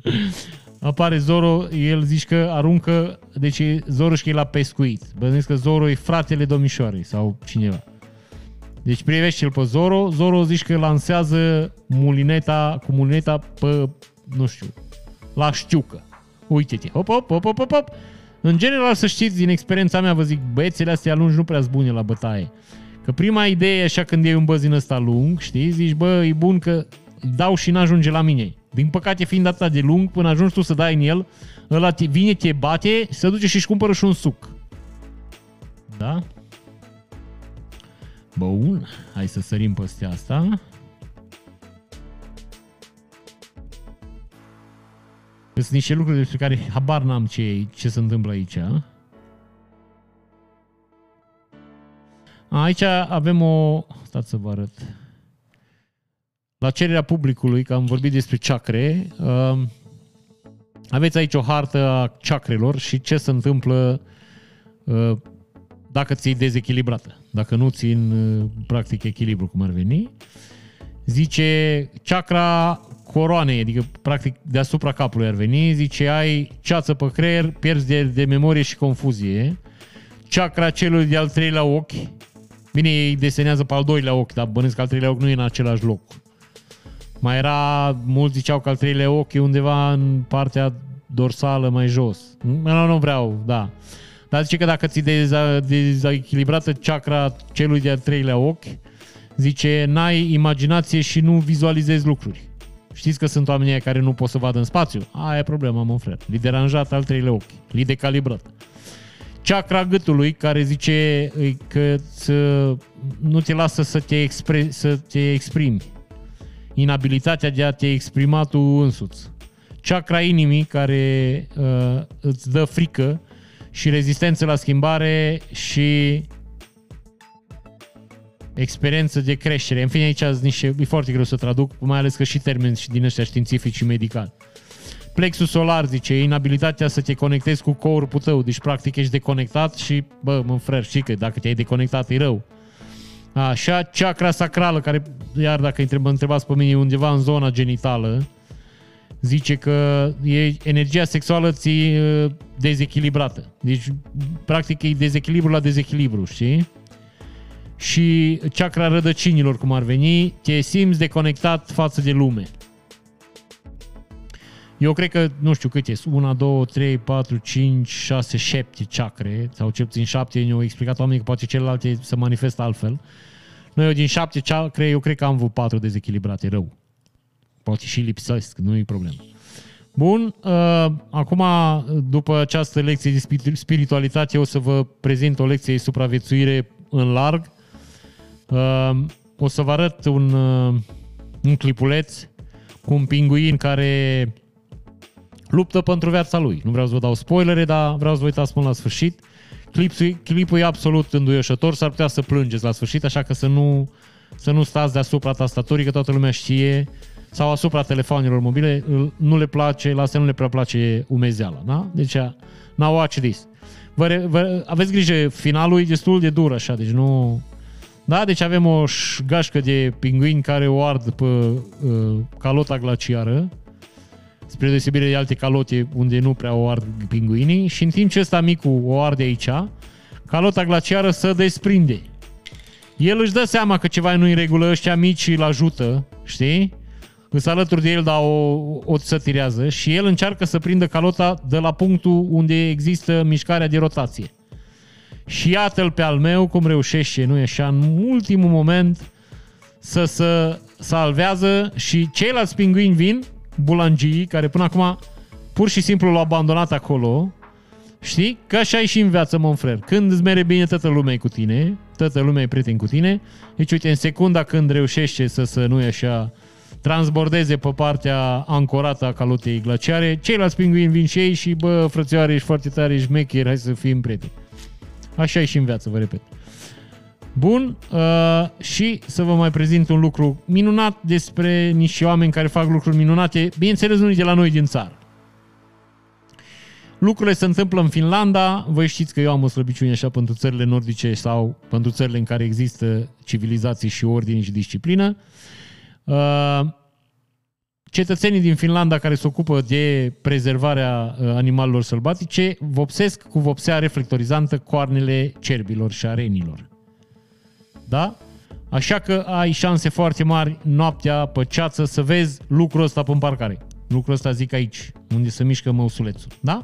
apare Zoro, el zice că aruncă, deci Zoro și la pescuit. Bănesc că Zoro e fratele domnișoarei sau cineva. Deci privește-l pe Zoro, Zoro zice că lansează mulineta, cu mulineta pe, nu știu, la știucă. Uite-te, hop, hop, hop, hop, hop, hop. În general, să știți, din experiența mea, vă zic, băiețele astea lungi nu prea bune la bătaie. Că prima idee e așa când e un băzin ăsta lung, știi, zici, bă, e bun că dau și n-ajunge la mine. Din păcate, fiind atât de lung, până ajungi tu să dai în el, ăla te, vine, te bate, se duce și își cumpără și un suc. Da? Bun, hai să sărim peste asta. Sunt niște lucruri despre care habar n-am ce, ce se întâmplă aici. Aici avem o... Stați să vă arăt. La cererea publicului, că am vorbit despre chakre, um, aveți aici o hartă a chakrelor și ce se întâmplă uh, dacă ți-e dezechilibrată. Dacă nu țin uh, practic echilibru, cum ar veni. Zice, chakra coroanei, adică practic deasupra capului ar veni, zice ai ceață pe creier, pierzi de, de memorie și confuzie. Chakra celui de-al treilea ochi, bine, ei desenează pe al doilea ochi, dar bănesc că al treilea ochi nu e în același loc. Mai era, mulți ziceau că al treilea ochi e undeva în partea dorsală mai jos. Nu, nu vreau, da. Dar zice că dacă ți dezechilibrată chakra celui de-al treilea ochi, zice, n-ai imaginație și nu vizualizezi lucruri. Știți că sunt oamenii care nu pot să vadă în spațiu? Aia e problema, mă frate. Li deranjat al treilea ochi. Li decalibrat. Chakra gâtului, care zice că nu te lasă să te, expre, să te exprimi. Inabilitatea de a te exprima tu însuți. Chakra inimii, care uh, îți dă frică și rezistență la schimbare și experiență de creștere. În fine, aici niște, e foarte greu să traduc, mai ales că și termeni și din ăștia științifici și medicali. Plexul solar, zice, inabilitatea să te conectezi cu corpul tău, deci practic ești deconectat și, bă, mă frăr, știi că dacă te-ai deconectat e rău. Așa, chakra sacrală, care, iar dacă mă întrebați pe mine, undeva în zona genitală, zice că e energia sexuală ți dezechilibrată. Deci, practic, e dezechilibru la dezechilibru, știi? Și chakra rădăcinilor, cum ar veni, te simți deconectat față de lume. Eu cred că, nu știu cât e, 1, 2, 3, 4, 5, 6, 7 chakre, sau cel puțin 7, ne-au explicat oamenii că poate celelalte se manifestă altfel. Noi eu din 7 chakre, eu cred că am vreo 4 dezechilibrate, rău. Poate și lipsesc, nu e problemă. Bun, uh, acum, după această lecție de spiritualitate, o să vă prezint o lecție de supraviețuire în larg, Uh, o să vă arăt un, uh, un clipuleț cu un pinguin care luptă pentru viața lui. Nu vreau să vă dau spoilere, dar vreau să vă uitați până la sfârșit. Clipul, clipul e absolut înduioșător, s-ar putea să plângeți la sfârșit, așa că să nu, să nu stați deasupra tastaturii, că toată lumea știe, sau asupra telefonelor mobile, nu le place, la astea nu le prea place umezeala, da? Deci, now watch this. Vă, vă, aveți grijă, finalul e destul de dur așa, deci nu, da, deci avem o gașcă de pinguini care o ard pe uh, calota glaciară, spre deosebire de alte calote unde nu prea o ard pinguinii și în timp ce ăsta micu o arde aici, calota glaciară se desprinde. El își dă seama că ceva nu în regulă, ăștia mici îl ajută, știi? Îs alături de el, dar o, o sătirează și el încearcă să prindă calota de la punctul unde există mișcarea de rotație. Și iată-l pe al meu cum reușește, nu e așa, în ultimul moment să se salvează și ceilalți pinguini vin, bulangii, care până acum pur și simplu l-au abandonat acolo, știi? Că așa e și în viață, mon frère. Când îți mere bine, toată lumea e cu tine, toată lumea e prieten cu tine. Deci, uite, în secunda când reușește să, să nu e așa, transbordeze pe partea ancorată a calotei glaciare, ceilalți pinguini vin și ei și, bă, frățioare, ești foarte tare, ești mecher, hai să fim prieteni. Așa e și în viață, vă repet. Bun, uh, și să vă mai prezint un lucru minunat despre niște oameni care fac lucruri minunate, bineînțeles nu de la noi din țară. Lucrurile se întâmplă în Finlanda, voi știți că eu am o slăbiciune așa pentru țările nordice sau pentru țările în care există civilizații și ordine și disciplină. Uh, cetățenii din Finlanda care se ocupă de prezervarea uh, animalelor sălbatice vopsesc cu vopsea reflectorizantă coarnele cerbilor și a renilor. Da? Așa că ai șanse foarte mari noaptea pe ceață să vezi lucrul ăsta pe parcare. Lucrul ăsta zic aici, unde se mișcă măusulețul. Da?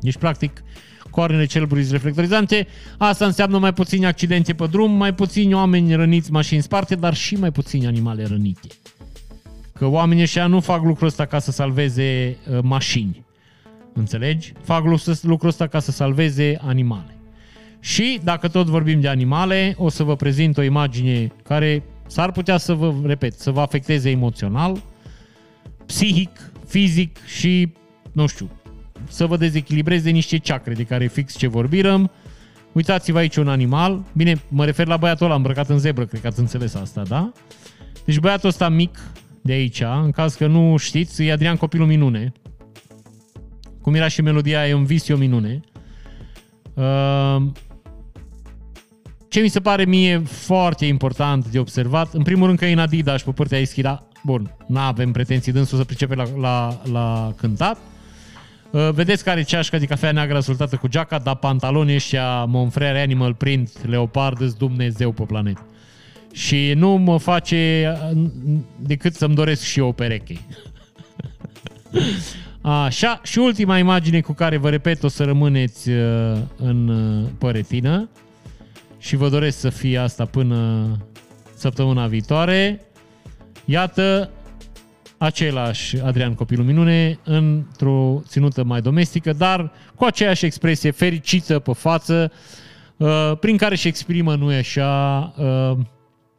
Deci, practic, coarnele celebrii reflectorizante. Asta înseamnă mai puțini accidente pe drum, mai puțini oameni răniți, mașini sparte, dar și mai puțini animale rănite. Că oamenii ăștia nu fac lucrul ăsta ca să salveze uh, mașini. Înțelegi? Fac lucrul ăsta ca să salveze animale. Și dacă tot vorbim de animale, o să vă prezint o imagine care s-ar putea să vă, repet, să vă afecteze emoțional, psihic, fizic și, nu știu, să vă dezechilibreze niște ceacre de care fix ce vorbirăm. Uitați-vă aici un animal. Bine, mă refer la băiatul ăla îmbrăcat în zebră, cred că ați înțeles asta, da? Deci băiatul ăsta mic de aici, în caz că nu știți, e Adrian Copilul Minune. Cum era și melodia e un vis, e o minune. Uh, ce mi se pare mie foarte important de observat, în primul rând că e în Adidas pe partea ischida, bun, nu avem pretenții dânsul să pricepe la, la, la cântat, Uh, vedeți care ceașcă de cafea neagră rezultată cu geaca, dar pantalonii ăștia Monfrere Animal Print Leopard îți Dumnezeu pe planetă. Și nu mă face uh, decât să-mi doresc și eu o pereche. Așa, și ultima imagine cu care vă repet o să rămâneți uh, în păretină și vă doresc să fie asta până săptămâna viitoare. Iată același Adrian Copilul Minune într-o ținută mai domestică, dar cu aceeași expresie fericită pe față, uh, prin care își exprimă, nu așa, uh,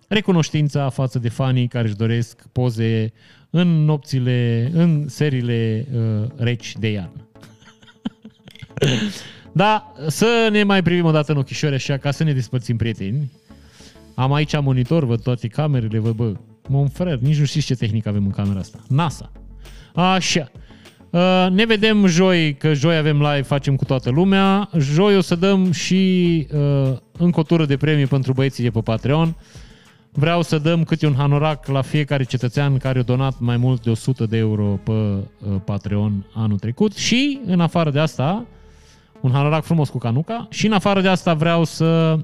recunoștința față de fanii care își doresc poze în nopțile, în seriile uh, reci de iarnă. da, să ne mai privim o dată în ochișori așa, ca să ne despărțim prieteni. Am aici monitor, văd toate camerele, văd, bă, Mon frère, nici nu știți ce tehnică avem în camera asta. NASA. Așa. Uh, ne vedem joi, că joi avem live, facem cu toată lumea. Joi o să dăm și uh, încă o tură de premii pentru băieții de pe Patreon. Vreau să dăm câte un hanorac la fiecare cetățean care a donat mai mult de 100 de euro pe uh, Patreon anul trecut și, în afară de asta, un hanorac frumos cu canuca și, în afară de asta, vreau să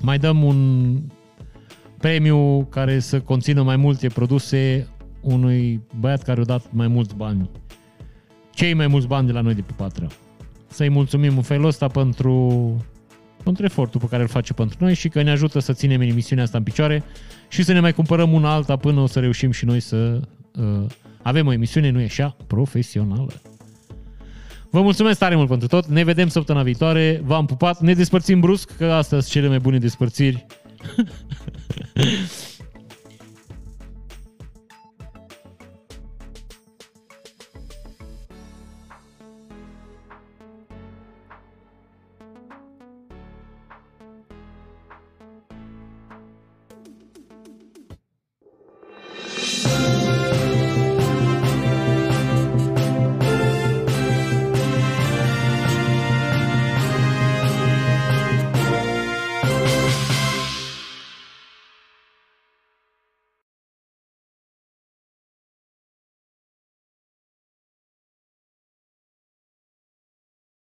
mai dăm un premiu care să conțină mai multe produse unui băiat care a dat mai mulți bani. Cei mai mulți bani de la noi de pe Patreon. Să-i mulțumim în felul ăsta pentru, pentru efortul pe care îl face pentru noi și că ne ajută să ținem emisiunea asta în picioare și să ne mai cumpărăm una alta până o să reușim și noi să uh, avem o emisiune, nu e așa, profesională. Vă mulțumesc tare mult pentru tot, ne vedem săptămâna viitoare, v-am pupat, ne despărțim brusc, că astea sunt cele mai bune despărțiri